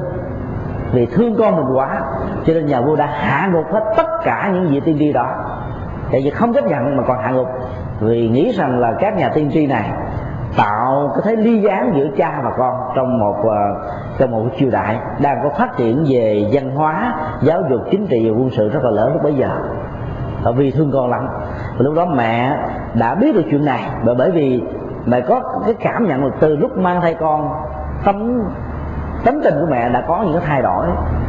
Vì thương con mình quá, cho nên nhà vua đã hạ ngục hết tất cả những vị tiên tri đó. Tại vì không chấp nhận mà còn hạ ngục vì nghĩ rằng là các nhà tiên tri này tạo cái thế ly gián giữa cha và con trong một ờ, trong một triều đại đang có phát triển về văn hóa, giáo dục, chính trị và quân sự rất là lớn lúc bấy giờ. Bởi vì thương con lắm. Và lúc đó mẹ đã biết được chuyện này. Và bởi vì mẹ có cái cảm nhận là từ lúc mang thai con tấm tấm tình của mẹ đã có những cái thay đổi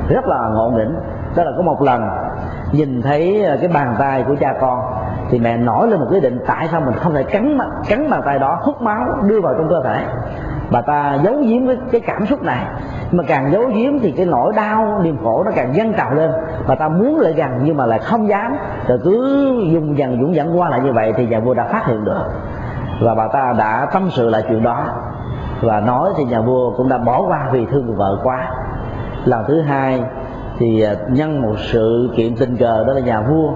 rất là ngộ nghĩnh. Đó là có một lần nhìn thấy ờ, cái bàn tay của cha con thì mẹ nổi lên một quyết định tại sao mình không thể cắn cắn bàn tay đó hút máu đưa vào trong cơ thể. Bà ta giấu giếm cái, cái cảm xúc này. Mà càng giấu giếm thì cái nỗi đau niềm khổ nó càng dâng trào lên. Bà ta muốn lại gần nhưng mà lại không dám. Rồi cứ dùng dần dũng dẫn qua lại như vậy thì nhà vua đã phát hiện được. Và bà ta đã tâm sự lại chuyện đó. Và nói thì nhà vua cũng đã bỏ qua vì thương người vợ quá. Lần thứ hai thì nhân một sự kiện tình cờ đó là nhà vua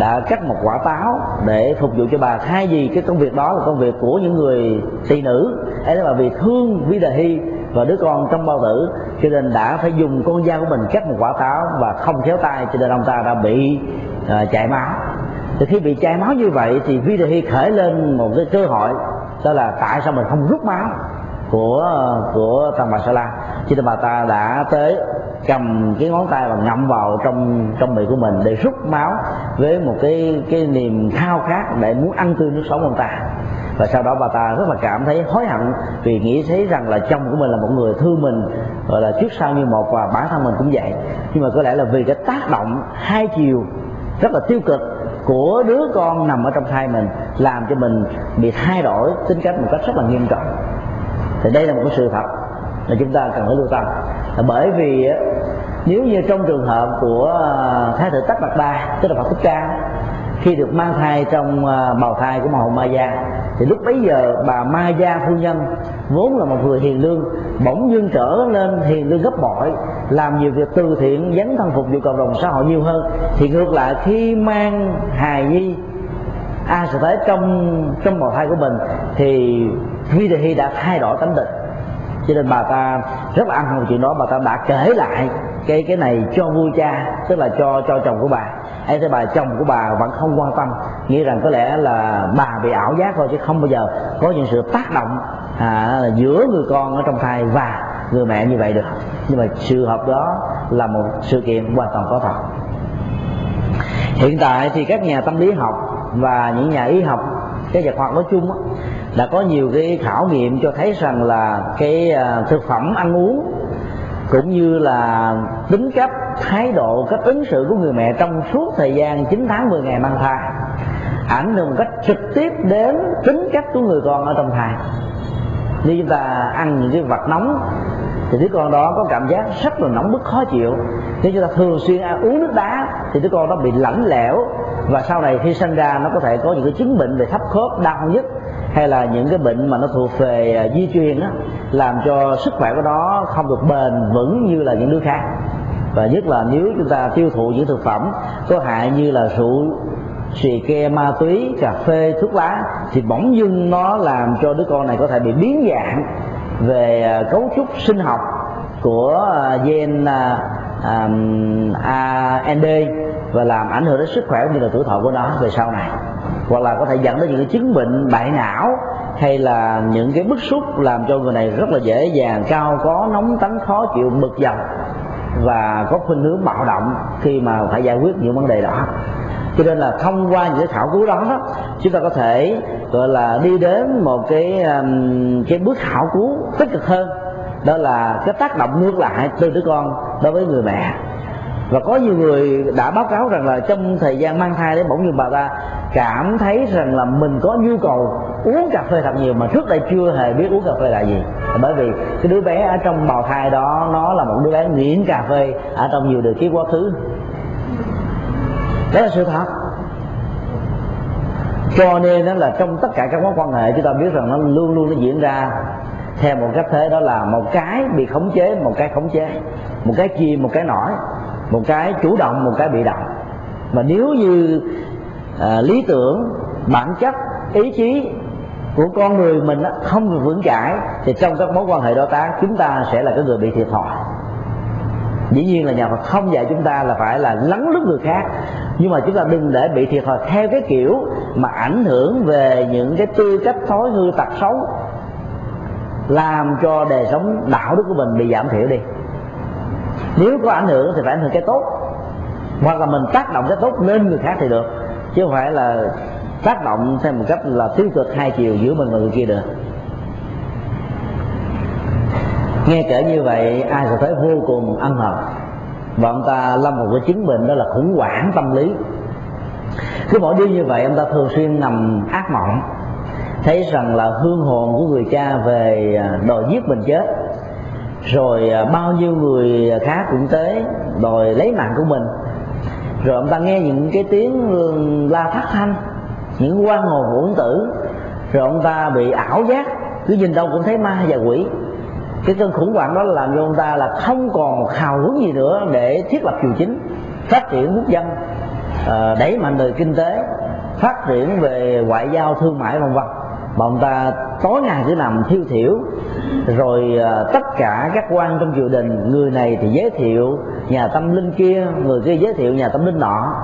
đã cắt một quả táo để phục vụ cho bà. Thay vì cái công việc đó là công việc của những người tỳ nữ ấy là vì thương vi đà hy và đứa con trong bao tử cho nên đã phải dùng con dao của mình cắt một quả táo và không khéo tay cho nên ông ta đã bị uh, chảy máu. Thì khi bị chảy máu như vậy thì vi đà hy khởi lên một cái cơ hội đó là tại sao mình không rút máu của à, của thằng bà sa la. Cho nên bà ta đã tới cầm cái ngón tay và ngậm vào trong trong miệng của mình để rút máu với một cái cái niềm khao khát để muốn ăn tươi nước sống ông ta. Và sau đó bà ta rất là cảm thấy hối hận vì nghĩ thấy rằng là chồng của mình là một người thương mình, gọi là trước sau như một và bản thân mình cũng vậy. Nhưng mà có lẽ là vì cái tác động hai chiều rất là tiêu cực của đứa con nằm ở trong thai mình làm cho mình bị thay đổi tính cách một cách rất là nghiêm trọng. Thì đây là một cái sự thật là chúng ta cần phải lưu tâm. Là bởi vì nếu như trong trường hợp của à, thái tử tất bạc ba tức là phật thích ca, khi được mang thai trong à, bào thai của màu Maya thì lúc bấy giờ bà ma gia phu nhân vốn là một người hiền lương, bỗng dưng trở lên hiền lương gấp bội, làm nhiều việc từ thiện, dấn thân phục vụ cộng đồng xã hội nhiều hơn, thì ngược lại khi mang hài nhi, a sẽ thấy trong trong bào thai của mình, thì Vi Đề Hy đã thay đổi tánh tình cho nên bà ta rất là ăn hồn chuyện đó. Bà ta đã kể lại cái cái này cho vui cha tức là cho cho chồng của bà. Ấy thế bà chồng của bà vẫn không quan tâm nghĩ rằng có lẽ là bà bị ảo giác thôi chứ không bao giờ có những sự tác động à, giữa người con ở trong thai và người mẹ như vậy được. Nhưng mà sự hợp đó là một sự kiện hoàn toàn có thật. Hiện tại thì các nhà tâm lý học và những nhà y học cái vật hoạt nói chung đã có nhiều cái khảo nghiệm cho thấy rằng là cái à, thực phẩm ăn uống cũng như là tính cách, thái độ, cách ứng xử của người mẹ trong suốt thời gian 9 tháng 10 ngày mang thai ảnh hưởng một cách trực tiếp đến tính cách của người con ở trong thai. Nếu chúng ta ăn những cái vật nóng thì đứa con đó có cảm giác rất là nóng bức, khó chịu. Nếu chúng ta thường xuyên ăn, uống nước đá thì đứa con đó bị lạnh lẽo và sau này khi sinh ra nó có thể có những cái chứng bệnh về thấp khớp, đau nhất hay là những cái bệnh mà nó thuộc về à, di truyền á, làm cho sức khỏe của nó không được bền vững như là những đứa khác. Và nhất là nếu chúng ta tiêu thụ những thực phẩm có hại như là rượu, xì ke, ma túy, cà phê, thuốc lá, thì bỗng dưng nó làm cho đứa con này có thể bị biến dạng về à, cấu trúc sinh học của à, gen AND và làm ảnh hưởng đến sức khỏe cũng như là tuổi thọ của nó về sau này hoặc là có thể dẫn đến những cái chứng bệnh bại não hay là những cái bức xúc làm cho người này rất là dễ dàng cao có nóng tánh khó chịu bực dọc và có khuynh hướng bạo động khi mà phải giải quyết những vấn đề đó. Cho nên là thông qua những cái khảo cứu đó, đó chúng ta có thể gọi là đi đến một cái um, cái bước khảo cứu tích cực hơn. Đó là cái tác động ngược lại từ đứa con đối với người mẹ và có nhiều người đã báo cáo rằng là trong thời gian mang thai đấy bỗng nhiên bà ta cảm thấy rằng là mình có nhu cầu uống cà phê thật nhiều mà trước đây chưa hề biết uống cà phê là gì. Bởi vì cái đứa bé ở trong bào thai đó, nó là một đứa bé nghiện cà phê ở trong nhiều đời kiếp quá khứ. Đó là sự thật. Cho nên đó là trong tất cả các mối quan hệ, chúng ta biết rằng nó luôn luôn nó diễn ra theo một cách thế, đó là một cái bị khống chế, một cái khống chế, một cái chìm một cái nổi một cái chủ động một cái bị động. Và nếu như à, lý tưởng bản chất ý chí của con người mình không được vững chãi thì trong các mối quan hệ đối tác chúng ta sẽ là cái người bị thiệt thòi. Dĩ nhiên là nhà Phật không dạy chúng ta là phải là lắng lút người khác. Nhưng mà chúng ta đừng để bị thiệt thòi theo cái kiểu mà ảnh hưởng về những cái tư cách thói hư tật xấu làm cho đời sống đạo đức của mình bị giảm thiểu đi nếu có ảnh hưởng thì phải ảnh hưởng cái tốt. Hoặc là mình tác động cái tốt lên người khác thì được. Chứ không phải là tác động theo một cách là tiêu cực hai chiều giữa mình và người kia được. Nghe kể như vậy, ai sẽ thấy vô cùng ân hận? Và ông ta lâm một cái chứng bệnh đó là khủng hoảng tâm lý. Cứ mỗi đêm như vậy, ông ta thường xuyên nằm ác mộng. Thấy rằng là hương hồn của người cha về à, đòi giết mình chết rồi à, bao nhiêu người khác cũng tới đòi lấy mạng của mình. Rồi ông ta nghe những cái tiếng la thất thanh, những quan hồn uổng tử. Rồi ông ta bị ảo giác, cứ nhìn đâu cũng thấy ma và quỷ. Cái cơn khủng hoảng đó làm cho ông ta là không còn hào hứng gì nữa để thiết lập triều chính, phát triển quốc dân à, đẩy mạnh đời kinh tế, phát triển về ngoại giao, thương mại, vân vân mà ông ta tối ngày cứ nằm thiêu thiểu, rồi ờ, tất cả các quan trong triều đình, người này thì giới thiệu nhà tâm linh kia, người kia giới thiệu nhà tâm linh nọ.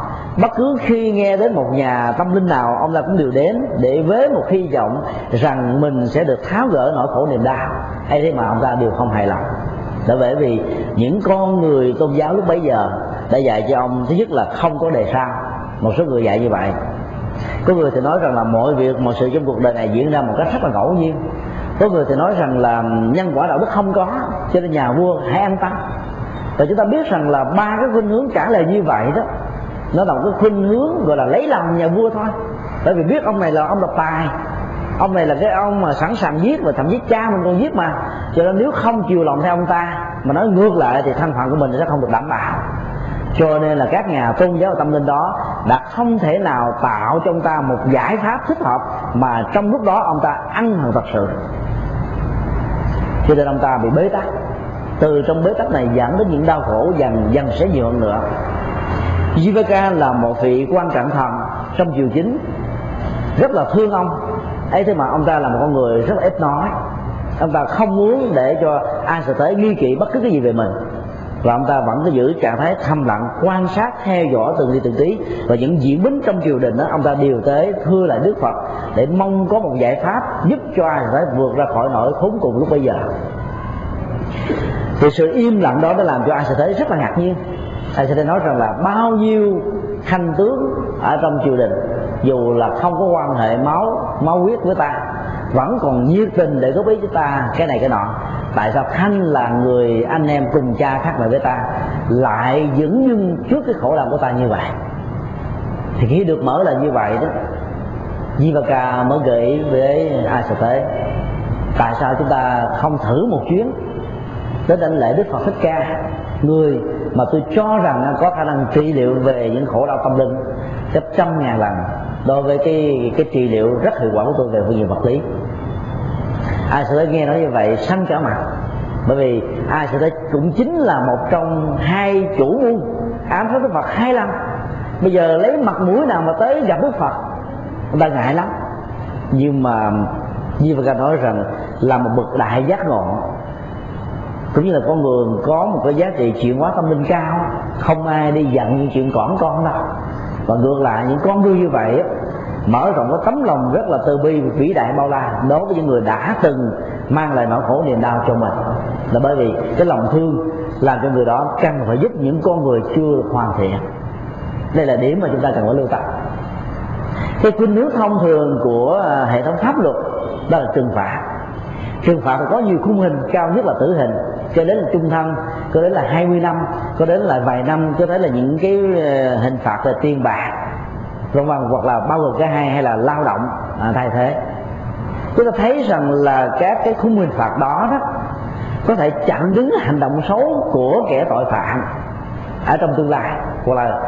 Bất cứ khi nghe đến một nhà tâm linh nào, ông ta cũng đều đến để với một hy vọng rằng mình sẽ được tháo gỡ nỗi khổ niềm đau. Hay thế mà ông ta đều không hài lòng. Đó bởi vì những con người tôn giáo lúc bấy giờ đã dạy cho ông thứ nhất là không có đề sao một số người dạy như vậy có người thì nói rằng là mọi việc, mọi sự trong cuộc đời này diễn ra một cách rất là ngẫu nhiên. Có người thì nói rằng là nhân quả đạo đức không có, cho nên nhà vua hãy an tâm và chúng ta biết rằng là ba cái khuynh hướng trả lời như vậy đó, nó là một cái khuynh hướng gọi là lấy lòng nhà vua thôi. Bởi vì biết ông này là ông độc tài, ông này là cái ông mà sẵn sàng giết và thậm chí cha mình còn giết mà. Cho nên nếu không chiều lòng theo ông ta, mà nói ngược lại thì thanh phận của mình sẽ không được đảm bảo cho nên là các nhà tôn giáo và tâm linh đó đã không thể nào tạo cho ông ta một giải pháp thích hợp mà trong lúc đó ông ta ăn hận thật sự. Cho nên ông ta bị bế tắc. Từ trong bế tắc này dẫn đến những đau khổ dần dần sẽ nhiều hơn nữa. Jivaka là một vị quan trọng thần trong triều chính. Rất là thương ông. Ấy thế mà ông ta là một con người rất là ít nói. Ông ta không muốn để cho ai sẽ tới nghi kỵ bất cứ cái gì về mình và ông ta vẫn cứ giữ trạng thái thầm lặng, quan sát, theo dõi từng đi từng tí. Và những diễn biến trong triều đình đó, ông ta điều tới thưa lại đức phật để mong có một giải pháp giúp cho ai phải vượt ra khỏi nỗi khốn cùng lúc bây giờ. Thì sự im lặng đó đã làm cho ai sẽ thấy rất là ngạc nhiên. Ai sẽ nói rằng là bao nhiêu khanh tướng ở trong triều đình, dù là không có quan hệ máu máu huyết với ta, vẫn còn nhiệt tình để góp ý với ta cái này cái nọ tại sao khanh là người anh em cùng cha khác mẹ với ta lại dững dưng trước cái khổ đau của ta như vậy? Thì khi được mở là như vậy đó Jivaka mới gửi với ai sợ thế tại sao chúng ta không thử một chuyến đến đánh lễ đức phật thích ca? Người mà tôi cho rằng có khả năng trị liệu về những khổ đau tâm linh gấp trăm ngàn lần đối với cái cái trị liệu rất hiệu quả của tôi về phương diện vật lý ai sẽ nghe nói như vậy săn cả mặt. Bởi vì ai sẽ cũng chính là một trong hai chủ môn ám sát đức phật hai lần. Bây giờ lấy mặt mũi nào mà tới gặp đức phật, người ta ngại lắm. Nhưng mà như Phật nói rằng là một bậc đại giác ngộ. Cũng như là con người có một cái giá trị chuyển hóa tâm linh cao, không ai đi giận những chuyện cỏn con đâu. Và ngược lại, những con người như vậy mở rộng cái tấm lòng rất là từ bi, vĩ đại bao la đối với những người đã từng mang lại nỗi khổ niềm đau cho mình. Là bởi vì cái lòng thương làm cho người đó cần phải giúp những con người chưa hoàn thiện. Đây là điểm mà chúng ta cần phải lưu tâm. Cái khuynh hướng thông thường của à, hệ thống pháp luật đó là trừng phạt. Trừng phạt có nhiều khung hình, cao nhất là tử hình, cho đến là trung thân, cho đến là 20 năm, cho đến là vài năm, cho đến là những cái à, hình phạt về tiền bạc vân vân hoặc là bao gồm cả hai hay là lao động à, thay thế. Chúng ta thấy rằng là các cái khung hình phạt đó đó có thể chặn đứng hành động xấu của kẻ tội phạm ở trong tương lai hoặc là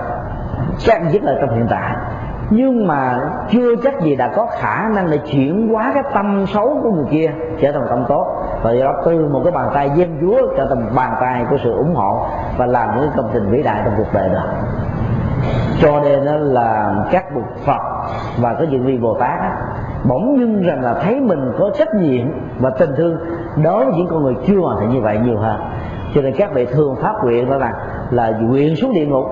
chắc nhất là trong hiện tại. Nhưng mà chưa chắc gì đã có khả năng để chuyển hóa cái tâm xấu của người kia trở thành tâm tốt. Và do đó từ một cái bàn tay gieo chúa trở thành bàn tay của sự ủng hộ và làm những công trình vĩ đại trong cuộc đời đó cho nên đó là các bậc phật và các vị vị bồ tát á, bỗng dưng rằng là thấy mình có trách nhiệm và tình thương đối với những con người chưa hoàn thành như vậy nhiều hơn cho nên các vị thường phát nguyện đó là là nguyện xuống địa ngục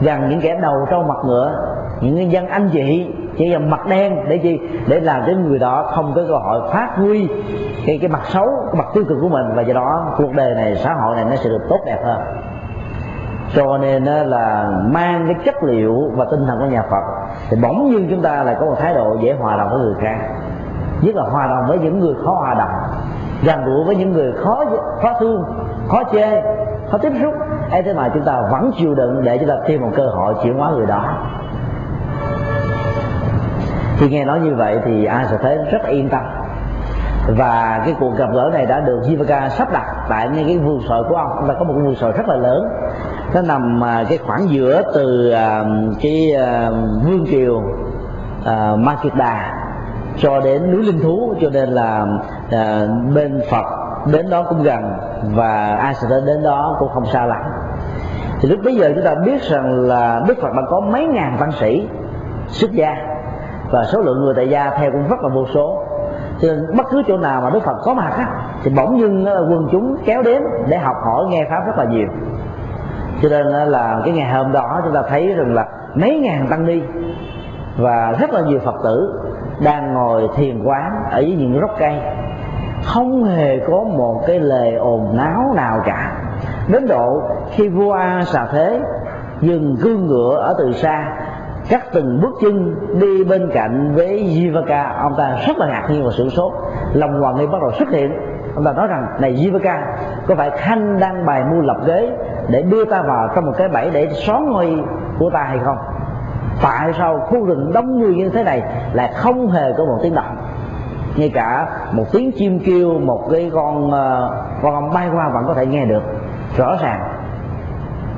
gần những kẻ đầu trâu mặt ngựa những dân anh chị chỉ là mặt đen để chi? Để làm cho người đó không có cơ hội phát huy cái cái mặt xấu cái mặt tiêu cực của mình. Và do đó cuộc đời này xã hội này nó sẽ được tốt đẹp hơn cho nên là mang cái chất liệu và tinh thần của nhà Phật, thì bỗng nhiên chúng ta lại có một thái độ dễ hòa đồng với người khác. Nhất là hòa đồng với những người khó hòa đồng gần gũi với những người khó khó thương, khó chê, khó tiếp xúc. Ấy thế mà chúng ta vẫn chịu đựng để chúng ta tìm một cơ hội chuyển hóa người đó. Khi nghe nói như vậy thì ai sẽ thấy rất yên tâm. Và cái cuộc gặp gỡ này đã được Jivaka sắp đặt tại ngay cái vườn sợi của ông. Ông ta có một cái vườn sợi rất là lớn nó nằm à, cái khoảng giữa từ à, cái à, vương triều Makeda cho đến núi linh thú, cho nên là bên Phật đến đó cũng gần và ai sẽ đến đó cũng không xa lắm. Thì lúc bấy giờ chúng ta biết rằng là Đức Phật đã có mấy ngàn văn sĩ, xuất gia và số lượng người tại gia theo cũng rất là vô số. Cho nên bất cứ chỗ nào mà đức phật có mặt á, thì bỗng dưng quần chúng kéo đến để học hỏi nghe pháp rất là nhiều cho nên là cái ngày hôm đó chúng ta thấy rằng là mấy ngàn tăng ni và rất là nhiều phật tử đang ngồi thiền quán ở dưới những gốc cây. Không hề có một cái lời ồn náo nào cả. Đến độ khi vua a xà thế dừng cương ngựa ở từ xa cắt từng bước chân đi bên cạnh với Jivaka ông ta rất là ngạc nhiên và sửng sốt. Lòng hoàng nghi bắt đầu xuất hiện. Ông ta nói rằng, này Jivaka có phải khanh đang bài mưu lập ghế để đưa ta vào trong một cái bẫy để xóa ngôi của ta hay không? Tại sao khu rừng đông người như thế này lại không hề có một tiếng động? Ngay cả một tiếng chim kêu một cái con uh, con bay qua vẫn có thể nghe được. Rõ ràng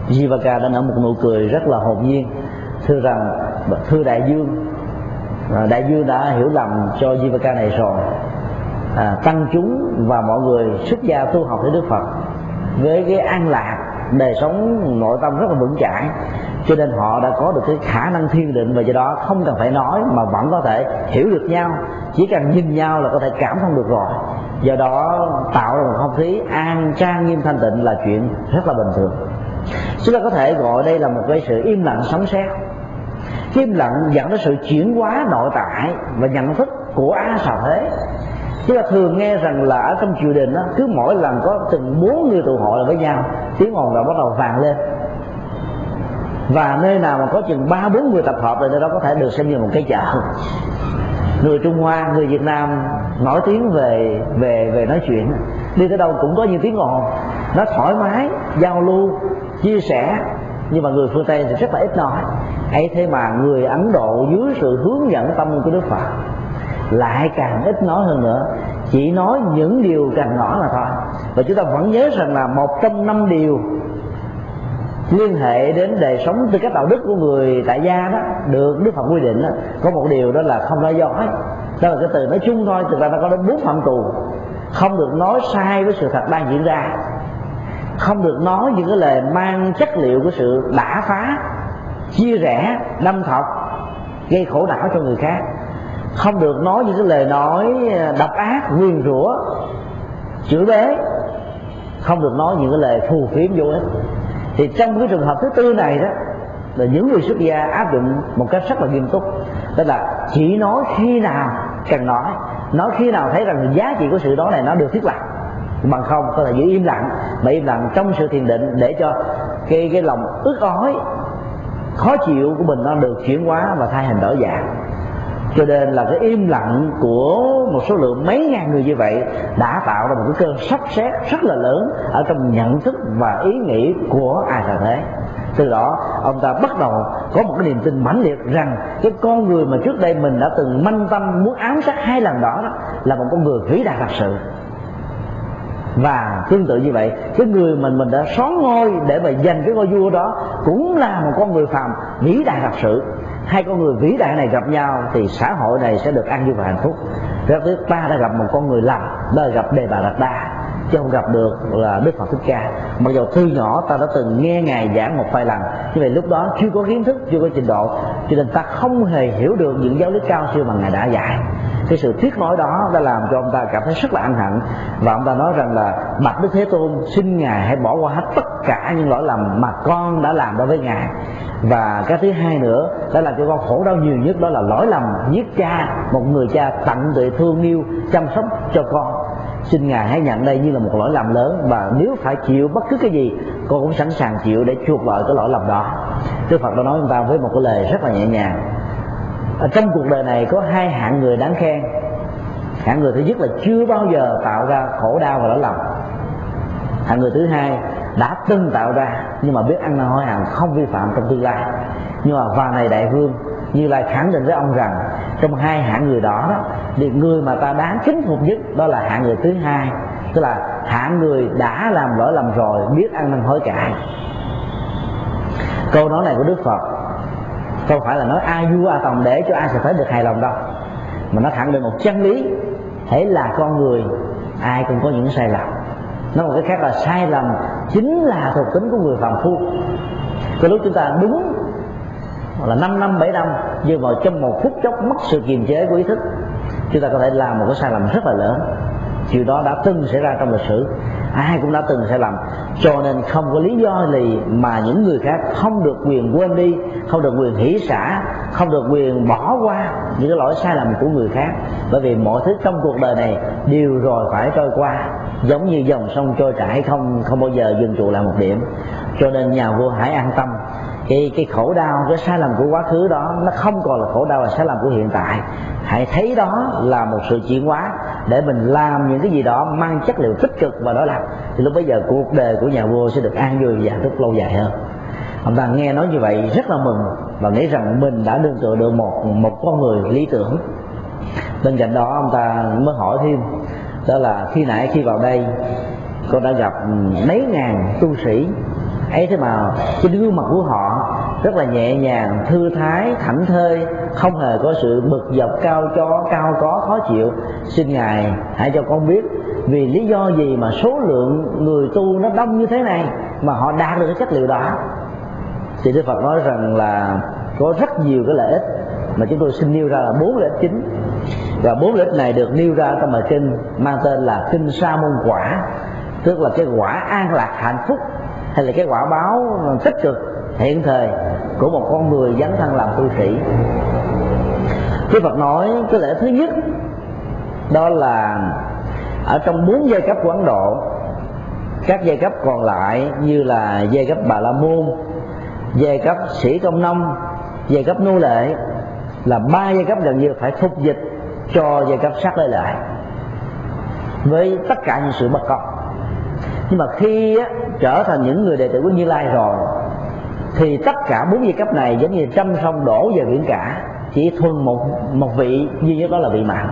Jivaka đã nở một nụ cười rất là hồn nhiên. Thưa rằng thưa đại dương à, đại dương đã hiểu lầm cho Jivaka này rồi. À, tăng chúng và mọi người xuất gia tu học với Đức Phật. Với cái an lạc đời sống, nội tâm rất là vững chãi. Cho nên họ đã có được cái khả năng thiên định và do đó không cần phải nói mà vẫn có thể hiểu được nhau. Chỉ cần nhìn nhau là có thể cảm thông được rồi. Do đó tạo ra một không khí an trang, nghiêm thanh tịnh là chuyện rất là bình thường. Chúng ta có thể gọi đây là một cái sự im lặng sống xét im lặng dẫn đến sự chuyển hóa nội tại và nhận thức của á xào thế chúng ta thường nghe rằng là ở trong triều đình đó, cứ mỗi lần có từng bốn người tụ hội là với nhau tiếng ồn là bắt đầu vàng lên. Và nơi nào mà có chừng ba bốn người tập hợp thì nơi đó có thể được xem như một cái chợ. Người trung hoa người việt nam nổi tiếng về về về nói chuyện. Đi tới đâu cũng có những tiếng ồn. Nó thoải mái giao lưu chia sẻ. Nhưng mà người phương tây thì rất là ít nói. Ấy thế mà người ấn độ dưới sự hướng dẫn tâm của đức phật lại càng ít nói hơn nữa. Chỉ nói những điều cần nói là thôi. Và chúng ta vẫn nhớ rằng là một trong năm điều liên hệ đến đời sống tư cách đạo đức của người tại gia đó được đức phật quy định đó, có một điều đó là không nói dối. Đó là cái từ nói chung thôi thực ra nó có đến bốn phạm tù. Không được nói sai với sự thật đang diễn ra. Không được nói những cái lời mang chất liệu của sự đả phá chia rẽ đâm thọc gây khổ não cho người khác không được nói những cái lời nói ờ, độc ác, nguyền rủa, chửi bế. Không được nói những cái lời phù phiếm vô ích. Thì trong cái trường hợp thứ tư này đó, là những người xuất gia áp dụng một cách rất là nghiêm túc. Đó là chỉ nói khi nào cần nói. Nói khi nào thấy rằng giá trị của sự đó này nó được thiết lập. Bằng không có thể giữ im lặng. Mà im lặng trong sự thiền định để cho cái cái lòng ức ói, khó chịu của mình nó được chuyển hóa và thay hình đổi dạng cho nên là cái im lặng của một số lượng mấy ngàn người như vậy đã tạo ra một cái cơn sắp xét rất là lớn ở trong nhận thức và ý nghĩ của ai là thế. Từ đó ông ta bắt đầu có một cái niềm tin mãnh liệt rằng cái con người mà trước đây mình đã từng manh tâm muốn ám sát hai lần đó, đó là một con người vĩ đại thật sự. Và tương tự như vậy cái người mình mình đã xóa ngôi để mà giành cái ngôi vua đó cũng là một con người phàm vĩ đại thật sự hai con người vĩ đại này gặp nhau thì xã hội này sẽ được an vui và hạnh phúc. Rất tiếc, ta đã gặp một con người lầm, đó là gặp đề bà đạt đa chứ không gặp được là đức phật thích ca. Mặc dù thư nhỏ, ta đã từng nghe ngài giảng một vài lần như vậy lúc đó chưa có kiến thức, chưa có trình độ, cho nên ta không hề hiểu được những giáo lý cao siêu mà ngài đã dạy. Cái sự tiếc nối đó đã làm cho ông ta cảm thấy rất là ăn hận, và ông ta nói rằng là, bạch đức thế tôn, xin ngài hãy bỏ qua hết tất cả những lỗi lầm mà con đã làm đối với ngài. Và cái thứ hai nữa đó là cho con khổ đau nhiều nhất đó là lỗi lầm giết cha, một người cha tận tụy thương yêu, chăm sóc cho con xin ngài hãy nhận đây như là một lỗi lầm lớn và nếu phải chịu bất cứ cái gì con cũng sẵn sàng chịu để chuộc lại cái lỗi lầm đó. Đức phật đã nói chúng ta với một cái lời rất là nhẹ nhàng. Ở trong cuộc đời này có hai hạng người đáng khen. Hạng người thứ nhất là chưa bao giờ tạo ra khổ đau và lỗi lầm. Hạng người thứ hai đã từng tạo ra, nhưng mà biết ăn năn hối hận không vi phạm trong tương lai. Nhưng mà vào này đại vương như lai khẳng định với ông rằng trong hai hạng người đó đó, thì người mà ta đáng kính phục nhất đó là hạng người thứ hai. Tức là hạng người đã làm lỗi lầm rồi, biết ăn năn hối cải. Câu nói này của đức phật, không phải là nói ai vua a tòng để cho ai sẽ thấy được hài lòng đâu, mà nó khẳng định một chân lý. Thế là con người, ai cũng có những sai lầm. Nói một cái khác là sai lầm chính là thuộc tính của người phàm phu. Cái lúc chúng ta đúng là 5 năm 7 năm nhưng vào trong một phút chốc mất sự kiềm chế của ý thức. Chúng ta có thể làm một cái sai lầm rất là lớn. Điều đó đã từng xảy ra trong lịch sử. Ai cũng đã từng sai lầm. Cho nên không có lý do gì mà những người khác không được quyền quên đi, không được quyền hỉ xả, không được quyền bỏ qua những cái lỗi sai lầm của người khác. Bởi vì mọi thứ trong cuộc đời này đều rồi phải trôi qua, giống như dòng sông trôi chảy không không bao giờ dừng trụ lại một điểm. Cho nên nhà vua hãy an tâm cái cái khổ đau, cái sai lầm của quá khứ đó, nó không còn là khổ đau là sai lầm của hiện tại. Hãy thấy đó là một sự chuyển hóa để mình làm những cái gì đó mang chất liệu tích cực và đó là thì lúc bây giờ cuộc đời của nhà vua sẽ được an vui và hạnh phúc lâu dài hơn. Ông ta nghe nói như vậy rất là mừng và nghĩ rằng mình đã đương tựa được một một con người lý tưởng. Bên cạnh đó, ông ta mới hỏi thêm, đó là khi nãy khi vào đây con đã gặp mấy ngàn tu sĩ ấy thế mà trên gương mặt của họ rất là nhẹ nhàng, thư thái, thảnh thơi, không hề có sự bực dọc, cao cho cao có, khó chịu. Xin ngài hãy cho con biết vì lý do gì mà số lượng người tu nó đông như thế này mà họ đạt được cái chất liệu đó. Thì đức phật nói rằng là có rất nhiều cái lợi ích mà chúng tôi xin nêu ra là bốn lợi ích chính. Và bốn lợi ích này được nêu ra trong bài kinh mang tên là kinh sa môn quả, tức là cái quả an lạc hạnh phúc hay là cái quả báo tích cực, hiện thời của một con người dấn thân làm tu sĩ. Đức Phật nói cái lẽ thứ nhất, đó là ở trong bốn giai cấp của Ấn Độ, các giai cấp còn lại như là giai cấp Bà La Môn, giai cấp sĩ công nông, giai cấp nô lệ, là ba giai cấp gần như phải phục dịch cho giai cấp sát lê lại. Với tất cả những sự bất công nhưng mà khi á, trở thành những người đệ tử của Như Lai rồi thì tất cả bốn vị cấp này giống như trăm sông đổ về biển cả. Chỉ thuần một một vị duy nhất đó là vị mạng.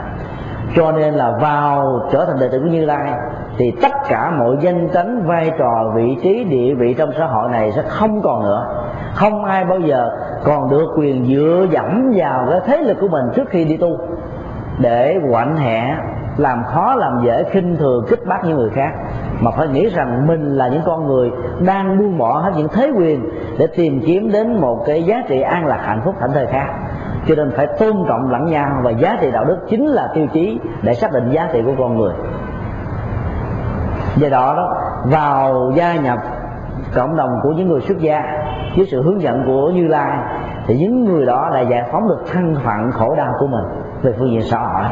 Cho nên là vào trở thành đệ tử của Như Lai thì tất cả mọi danh tánh vai trò vị trí địa vị trong xã hội này sẽ không còn nữa. Không ai bao giờ còn được quyền dựa dẫm vào cái thế lực của mình trước khi đi tu để quạnh hẹ làm khó làm dễ khinh thường kích bác những người khác mà phải nghĩ rằng mình là những con người đang buông bỏ hết những thế quyền để tìm kiếm đến một cái giá trị an lạc hạnh phúc thảnh thơi khác. Cho nên phải tôn trọng lẫn nhau và giá trị đạo đức chính là tiêu chí để xác định giá trị của con người. Do đó đó, vào gia nhập cộng đồng của những người xuất gia với sự hướng dẫn của như lai, thì những người đó lại giải phóng được thân phận khổ đau của mình về phương diện xã hội.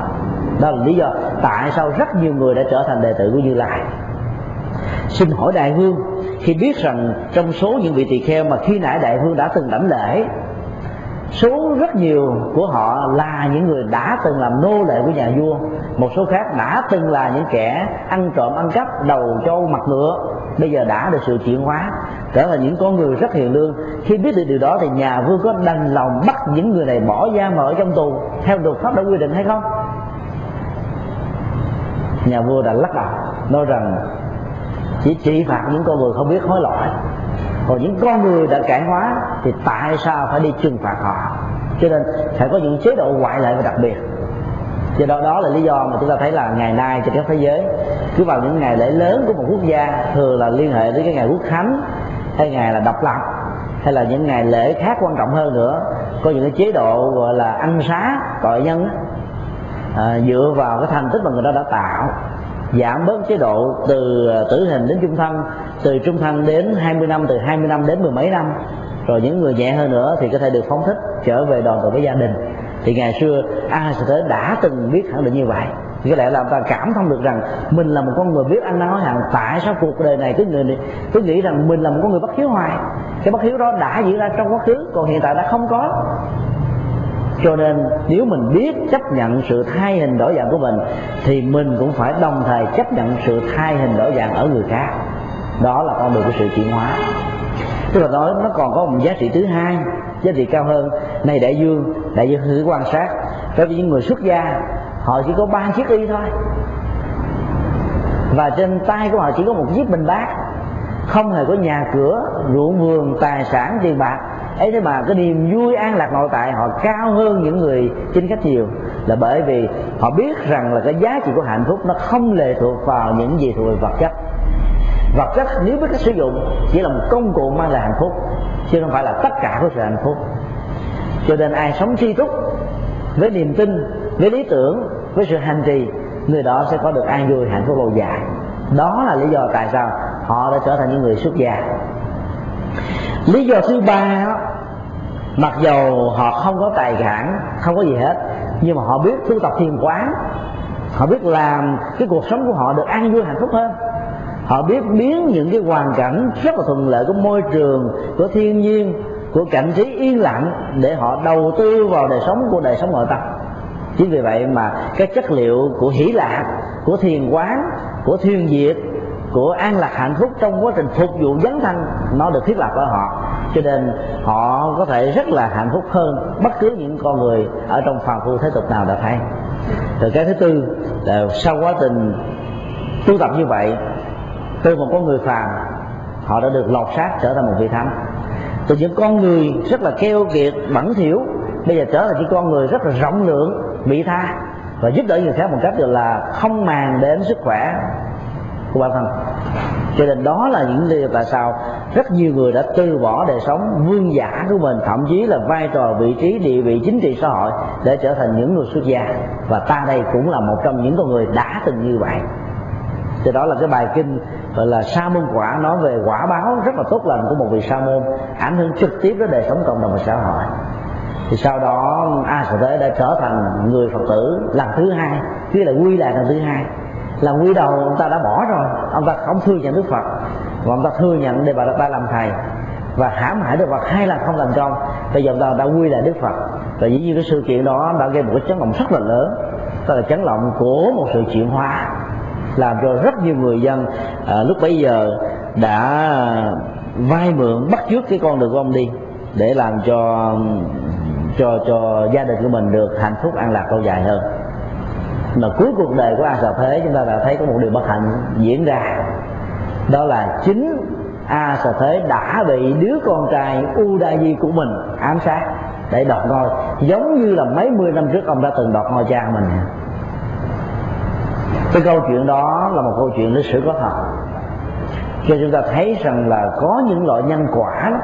Đó là lý do tại sao rất nhiều người đã trở thành đệ tử của như lai xin hỏi đại vương, khi biết rằng trong số những vị tỳ kheo mà khi nãy đại vương đã từng đảnh lễ, số rất nhiều của họ là những người đã từng làm nô lệ của nhà vua, một số khác đã từng là những kẻ ăn trộm, ăn cắp, đầu trâu, mặt ngựa, bây giờ đã được sự chuyển hóa, trở thành những con người rất hiền lương. Khi biết được điều đó thì nhà vua có đành lòng bắt những người này bỏ ra mở ở trong tù, theo luật pháp đã quy định hay không? Nhà vua đã lắc đầu, nói rằng chỉ trị phạt những con người không biết hối lỗi. Còn những con người đã cải hóa thì tại sao phải đi trừng phạt họ? Cho nên phải có những chế độ ngoại lệ và đặc biệt. Do đó đó là lý do mà chúng ta thấy là ngày nay trên khắp thế giới cứ vào những ngày lễ lớn của một quốc gia thường là liên hệ đến cái ngày quốc khánh hay ngày là độc lập hay là những ngày lễ khác quan trọng hơn nữa. Có những cái chế độ gọi là ăn xá tội nhân à, dựa vào cái thành tích mà người đó đã tạo giảm bớt chế độ từ ờ, tử hình đến trung thân, từ trung thân đến 20 năm, từ 20 năm đến mười mấy năm. Rồi những người nhẹ hơn nữa thì có thể được phóng thích trở về đoàn tụ với gia đình. Thì ngày xưa a sẽ thế đã từng biết khẳng định như vậy. Thì có lẽ là ta cảm thông được rằng mình là một con người biết ăn nói hàng tại sao cuộc đời này cứ người cứ nghĩ rằng mình là một con người bất hiếu hoài. Cái bất hiếu đó đã diễn ra trong quá khứ, còn hiện tại đã không có cho nên, nếu mình biết chấp nhận sự thay hình đổi dạng của mình, thì mình cũng phải đồng thời chấp nhận sự thay hình đổi dạng ở người khác. Đó là con đường của sự chuyển hóa. Tức là nói, nó còn có một giá trị thứ hai, giá trị cao hơn. Này đại dương đại dương thử quan sát. Đối với những người xuất gia, họ chỉ có ba chiếc y thôi. Và trên tay của họ chỉ có một chiếc bình bát. Không hề có nhà cửa, ruộng vườn, tài sản, tiền bạc ấy thế mà cái niềm vui an lạc nội tại, họ cao hơn những người chính khách nhiều là bởi vì họ biết rằng là cái giá trị của hạnh phúc nó không lệ thuộc vào những gì thuộc về vật chất. Vật chất nếu biết cách sử dụng, chỉ là một công cụ mang lại hạnh phúc, chứ không phải là tất cả của sự hạnh phúc. Cho nên ai sống tri túc với niềm tin, với lý tưởng, với sự hành trì, người đó sẽ có được an vui, hạnh phúc lâu dài. Đó là lý do tại sao họ đã trở thành những người xuất gia. Lý do thứ ba mặc dầu họ không có tài sản, không có gì hết, nhưng mà họ biết tu tập thiền quán. Họ biết làm cái cuộc sống của họ được an vui, hạnh phúc hơn. Họ biết biến những cái hoàn cảnh rất là thuận lợi của môi trường, của thiên nhiên, của cảnh trí yên lặng để họ đầu tư vào đời sống của đời sống nội tâm. Chính vì vậy mà cái chất liệu của hỷ lạc, của thiền quán, của thiên diệt, của an lạc hạnh phúc trong quá trình phục vụ dấn thân, nó được thiết lập ở họ cho nên họ có thể rất là hạnh phúc hơn bất cứ những con người ở trong phàm phu thế tục nào đã thấy. Rồi cái thứ tư là sau quá trình tu tập như vậy từ một con người phàm, họ đã được lột xác trở thành một vị thánh. Từ những con người rất là keo kiệt, bẩn thỉu, bây giờ trở thành những con người rất là rộng lượng, vị tha. Và giúp đỡ người khác một cách là không màng đến sức khỏe của bản thân. Cho nên đó là những lý do tại sao rất nhiều người đã từ bỏ đời sống vương giả của mình, thậm chí là vai trò, vị trí, địa vị, chính trị xã hội để trở thành những người xuất gia. Và ta đây cũng là một trong những con người đã từng như vậy. Thì đó là cái bài kinh, gọi là sa môn quả, nói về quả báo rất là tốt lành của một vị sa môn, ảnh hưởng trực tiếp đến đời sống cộng đồng và xã hội. Thì sau đó, a sở thế đã trở thành người phật tử lần thứ hai khi là quy lại lần thứ hai là quy đầu ông ta đã bỏ rồi. Ông ta không thừa nhận đức phật. Và ông ta thừa nhận để bà ta làm thầy. Và hãm hại đức phật hai lần không thành công bây giờ ông ta đã quy lại đức phật. Và dĩ nhiên cái sự kiện đó đã gây một cái chấn động rất là lớn. Đó là chấn động của một sự chuyển hóa. Làm cho rất nhiều người dân à, lúc bấy giờ đã vay mượn bắt chước cái con đường của ông đi để làm cho cho cho gia đình của mình được hạnh phúc an lạc lâu dài hơn mà cuối cuộc đời của a xà thế, chúng ta đã thấy có một điều bất hạnh diễn ra. Đó là chính a xà thế đã bị đứa con trai u đa di của mình ám sát để đoạt ngôi. Giống như là mấy mươi năm trước ông đã từng đoạt ngôi cha mình. Cái câu chuyện đó là một câu chuyện lịch sử có thật. Cho chúng ta thấy rằng là có những loại nhân quả đó,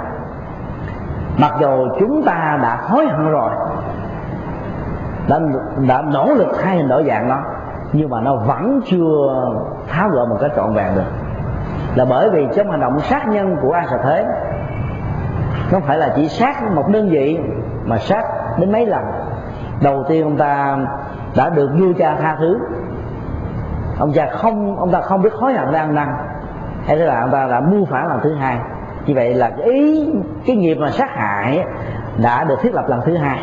mặc dù chúng ta đã hối hận rồi đã, đã nỗ lực thay hình đổi dạng nó nhưng mà nó vẫn chưa tháo gỡ một cách trọn vẹn được. Là bởi vì trong hành động sát nhân của a Sa thế không phải là chỉ sát một đơn vị mà sát đến mấy lần. Đầu tiên ông ta đã được vua cha tha thứ. Ông cha không ông ta không biết hối hận đang năn. Hay là ông ta đã mưu phản lần thứ hai. Như vậy là cái ý cái nghiệp mà sát hại đã được thiết lập lần thứ hai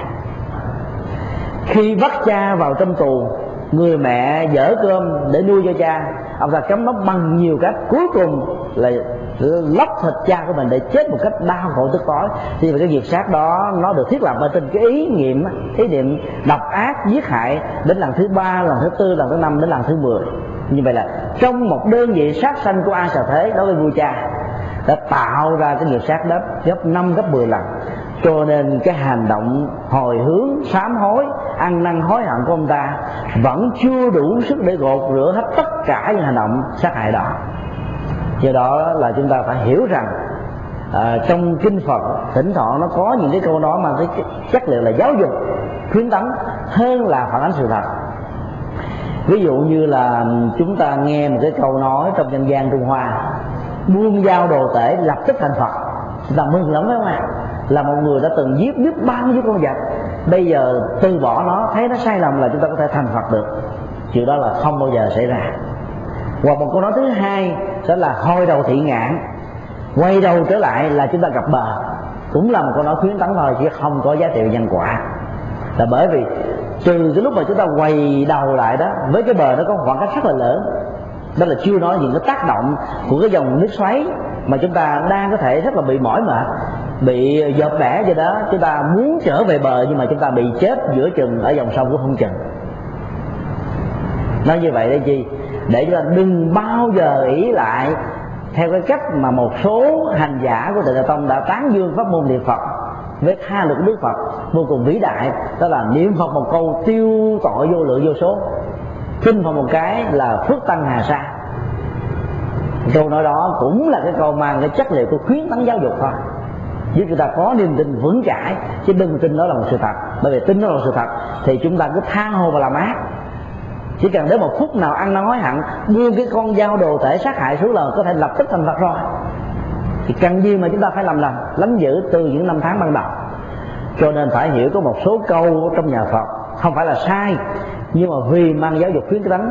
khi bắt cha vào trong tù, người mẹ dở cơm để nuôi cho cha. Ông ta cấm nó bằng nhiều cách. Cuối cùng là lóc thịt cha của mình để chết một cách đau khổ tức tối. Thì cái việc sát đó, nó được thiết lập ở trên cái ý nghiệm ý niệm độc ác, giết hại đến lần thứ ba, lần thứ tư, lần thứ năm, đến lần thứ mười. Như vậy là trong một đơn vị sát sanh của ai sợ thế đối với vua cha, đã tạo ra cái nghiệp sát đó gấp năm, gấp 10 lần cho nên cái hành động hồi hướng sám hối ăn năn hối hận của ông ta vẫn chưa đủ sức để gột rửa hết tất cả những hành động sát hại đó. Do đó là chúng ta phải hiểu rằng à, trong kinh phật thỉnh thoảng nó có những cái câu nói mà cái chất liệu là giáo dục khuyến tấn hơn là phản ánh sự thật. Ví dụ như là chúng ta nghe một cái câu nói trong dân gian trung hoa buông dao đồ tể lập tức thành phật. Chúng ta mừng lắm phải không ạ? Là một người đã từng giết biết bao nhiêu con vật. Bây giờ từ bỏ nó, thấy nó sai lầm là chúng ta có thể thành phật được. Chuyện đó là không bao giờ xảy ra. Hoặc một câu nói thứ hai sẽ là hôi đầu thị ngạn. Quay đầu trở lại là chúng ta gặp bờ. Cũng là một câu nói khuyến tấn thôi, chứ không có giá trị nhân quả. Là bởi vì từ cái lúc mà chúng ta quay đầu lại đó, với cái bờ nó có khoảng cách rất là lớn. Đó là chưa nói những cái tác động của cái dòng nước xoáy mà chúng ta đang có thể rất là bị mỏi mệt bị giọt bẻ gì đó chúng ta muốn trở về bờ nhưng mà chúng ta bị chết giữa chừng ở dòng sông của không chừng nói như vậy để chi? Để chúng ta đừng bao giờ ý lại theo cái cách mà một số hành giả của tịnh tông đã tán dương pháp môn niệm phật với tha lực đức phật vô cùng vĩ đại. Đó là niệm phật một câu tiêu tội vô lượng vô số kinh phật một cái là phước tăng hà sa. Câu nói đó cũng là cái câu mang cái chất liệu của khuyến tấn giáo dục thôi giúp chúng ta có niềm tin vững chãi, chứ đừng tin đó là một sự thật. Bởi vì tin đó là một sự thật, thì chúng ta cứ than hồ và làm ác. Chỉ cần đến một phút nào ăn năn hối hận buông cái con dao đồ thể sát hại xuống lần có thể lập tức thành phật rồi. Thì cần gì mà chúng ta phải làm lành lắm giữ từ những năm tháng ban đầu. Cho nên phải hiểu có một số câu trong nhà phật, không phải là sai nhưng mà vì mang giáo dục khuyến tấn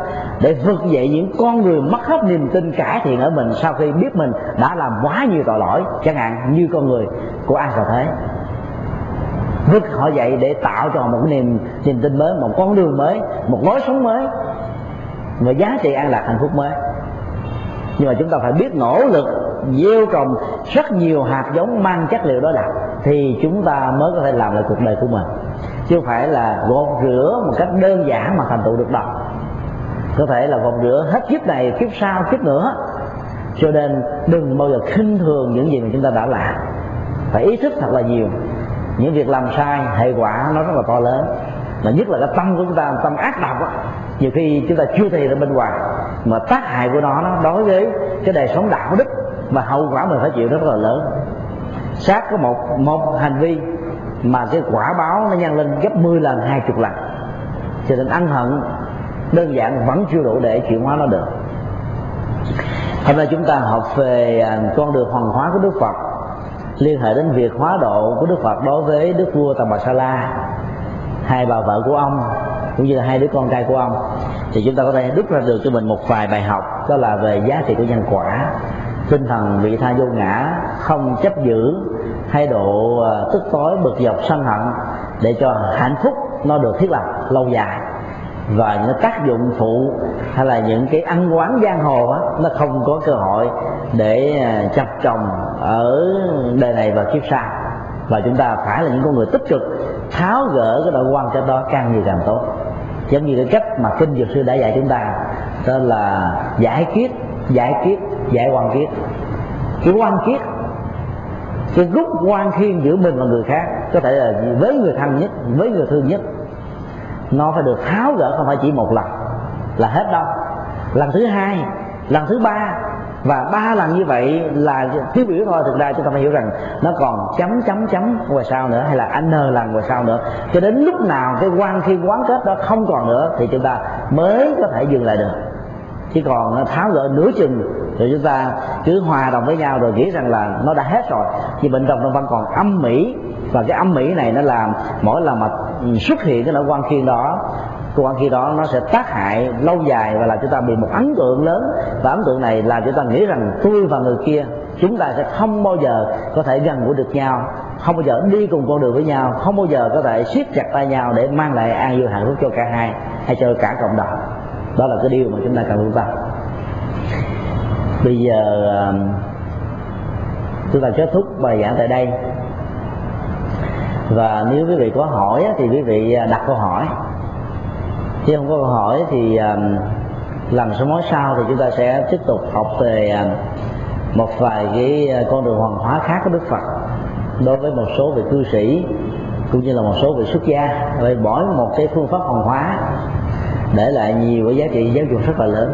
để vực dậy những con người mất hết niềm tin cải thiện ở mình sau khi biết mình đã làm quá nhiều tội lỗi, chẳng hạn như con người của ai sở thế. Vực họ dậy để tạo cho một niềm niềm tin mới, một con đường mới, một lối sống mới một giá trị an lạc hạnh phúc mới. Nhưng mà chúng ta phải biết nỗ lực, gieo trồng rất nhiều hạt giống mang chất liệu đó là thì chúng ta mới có thể làm lại cuộc đời của mình chứ không phải là gột rửa một cách đơn giản mà thành tựu được đâu. Có thể là gột rửa hết kiếp này kiếp sau kiếp nữa. Cho nên đừng bao giờ khinh thường những gì mà chúng ta đã làm. Phải ý thức thật là nhiều. Những việc làm sai hệ quả nó rất là to lớn. Mà nhất là cái tâm của chúng ta tâm ác độc á nhiều khi chúng ta chưa thấy ra bên ngoài. Mà tác hại của nó, nó đối với cái đời sống đạo đức và hậu quả mình phải chịu rất là lớn. Sát có một một hành vi mà cái quả báo nó nhân lên gấp 10 lần, hai chục lần. Cho nên ăn hận, đơn giản vẫn chưa đủ để chuyển hóa nó được. Hôm nay chúng ta học về à, con đường hoàn hóa của đức phật, liên hệ đến việc hóa độ của đức phật đối với đức vua tầm bà sa la, hai bà vợ của ông, cũng như là hai đứa con trai của ông. Thì chúng ta có thể đúc ra được cho mình một vài bài học, đó là về giá trị của nhân quả. Tinh thần vị tha vô ngã, không chấp giữ thái độ ờ, tức tối, bực dọc, sân hận để cho hạnh phúc nó được thiết lập lâu dài. Và những tác dụng phụ hay là những cái ăn quán giang hồ á, nó không có cơ hội để ờ, chập chồng ở đời này và kiếp sau. Và chúng ta phải là những con người tích cực, tháo gỡ cái đội quan cho đó càng nhiều càng tốt. Giống như cái cách mà kinh dược sư đã dạy chúng ta, đó là giải kiết giải kiết giải quan kiết cái quan kiết cái rút quan khiên giữa mình và người khác có thể là với người thân nhất, với người thương nhất. Nó phải được tháo gỡ, không phải chỉ một lần, là hết đâu. Lần thứ hai, lần thứ ba, và ba lần như vậy là thiếu biểu thôi. Thực ra chúng ta phải hiểu rằng nó còn chấm chấm chấm ngoài sau nữa, hay là anh n lần ngoài sau nữa. Cho đến lúc nào cái quan khi quán kết đó không còn nữa, thì chúng ta mới có thể dừng lại được chứ còn ờ, tháo gỡ nửa chừng rồi chúng ta cứ hòa đồng với nhau rồi nghĩ rằng là nó đã hết rồi. Thì bệnh đồng nó vẫn còn âm mỹ. Và cái âm mỹ này nó làm mỗi lần mà ừ, xuất hiện cái nỗi quan khiên đó, cái quan khi đó nó sẽ tác hại lâu dài và là chúng ta bị một ấn tượng lớn. Và ấn tượng này là chúng ta nghĩ rằng tôi và người kia, chúng ta sẽ không bao giờ có thể gần gũi được nhau, không bao giờ đi cùng con đường với nhau, không bao giờ có thể siết chặt tay nhau để mang lại an vui hạnh phúc cho cả hai, hay cho cả cộng đồng đó là cái điều mà chúng ta cần phải tâm bây giờ à, chúng ta kết thúc bài giảng tại đây. Và nếu quý vị có hỏi thì quý vị à, đặt câu hỏi. Nếu không có câu hỏi thì à, lần số mối sau thì chúng ta sẽ tiếp tục học về một vài cái con đường hoàn hóa khác của Đức Phật đối với một số vị cư sĩ cũng như là một số vị xuất gia. Về bỏ một cái phương pháp hoàn hóa để lại nhiều cái giá trị giáo dục rất là lớn.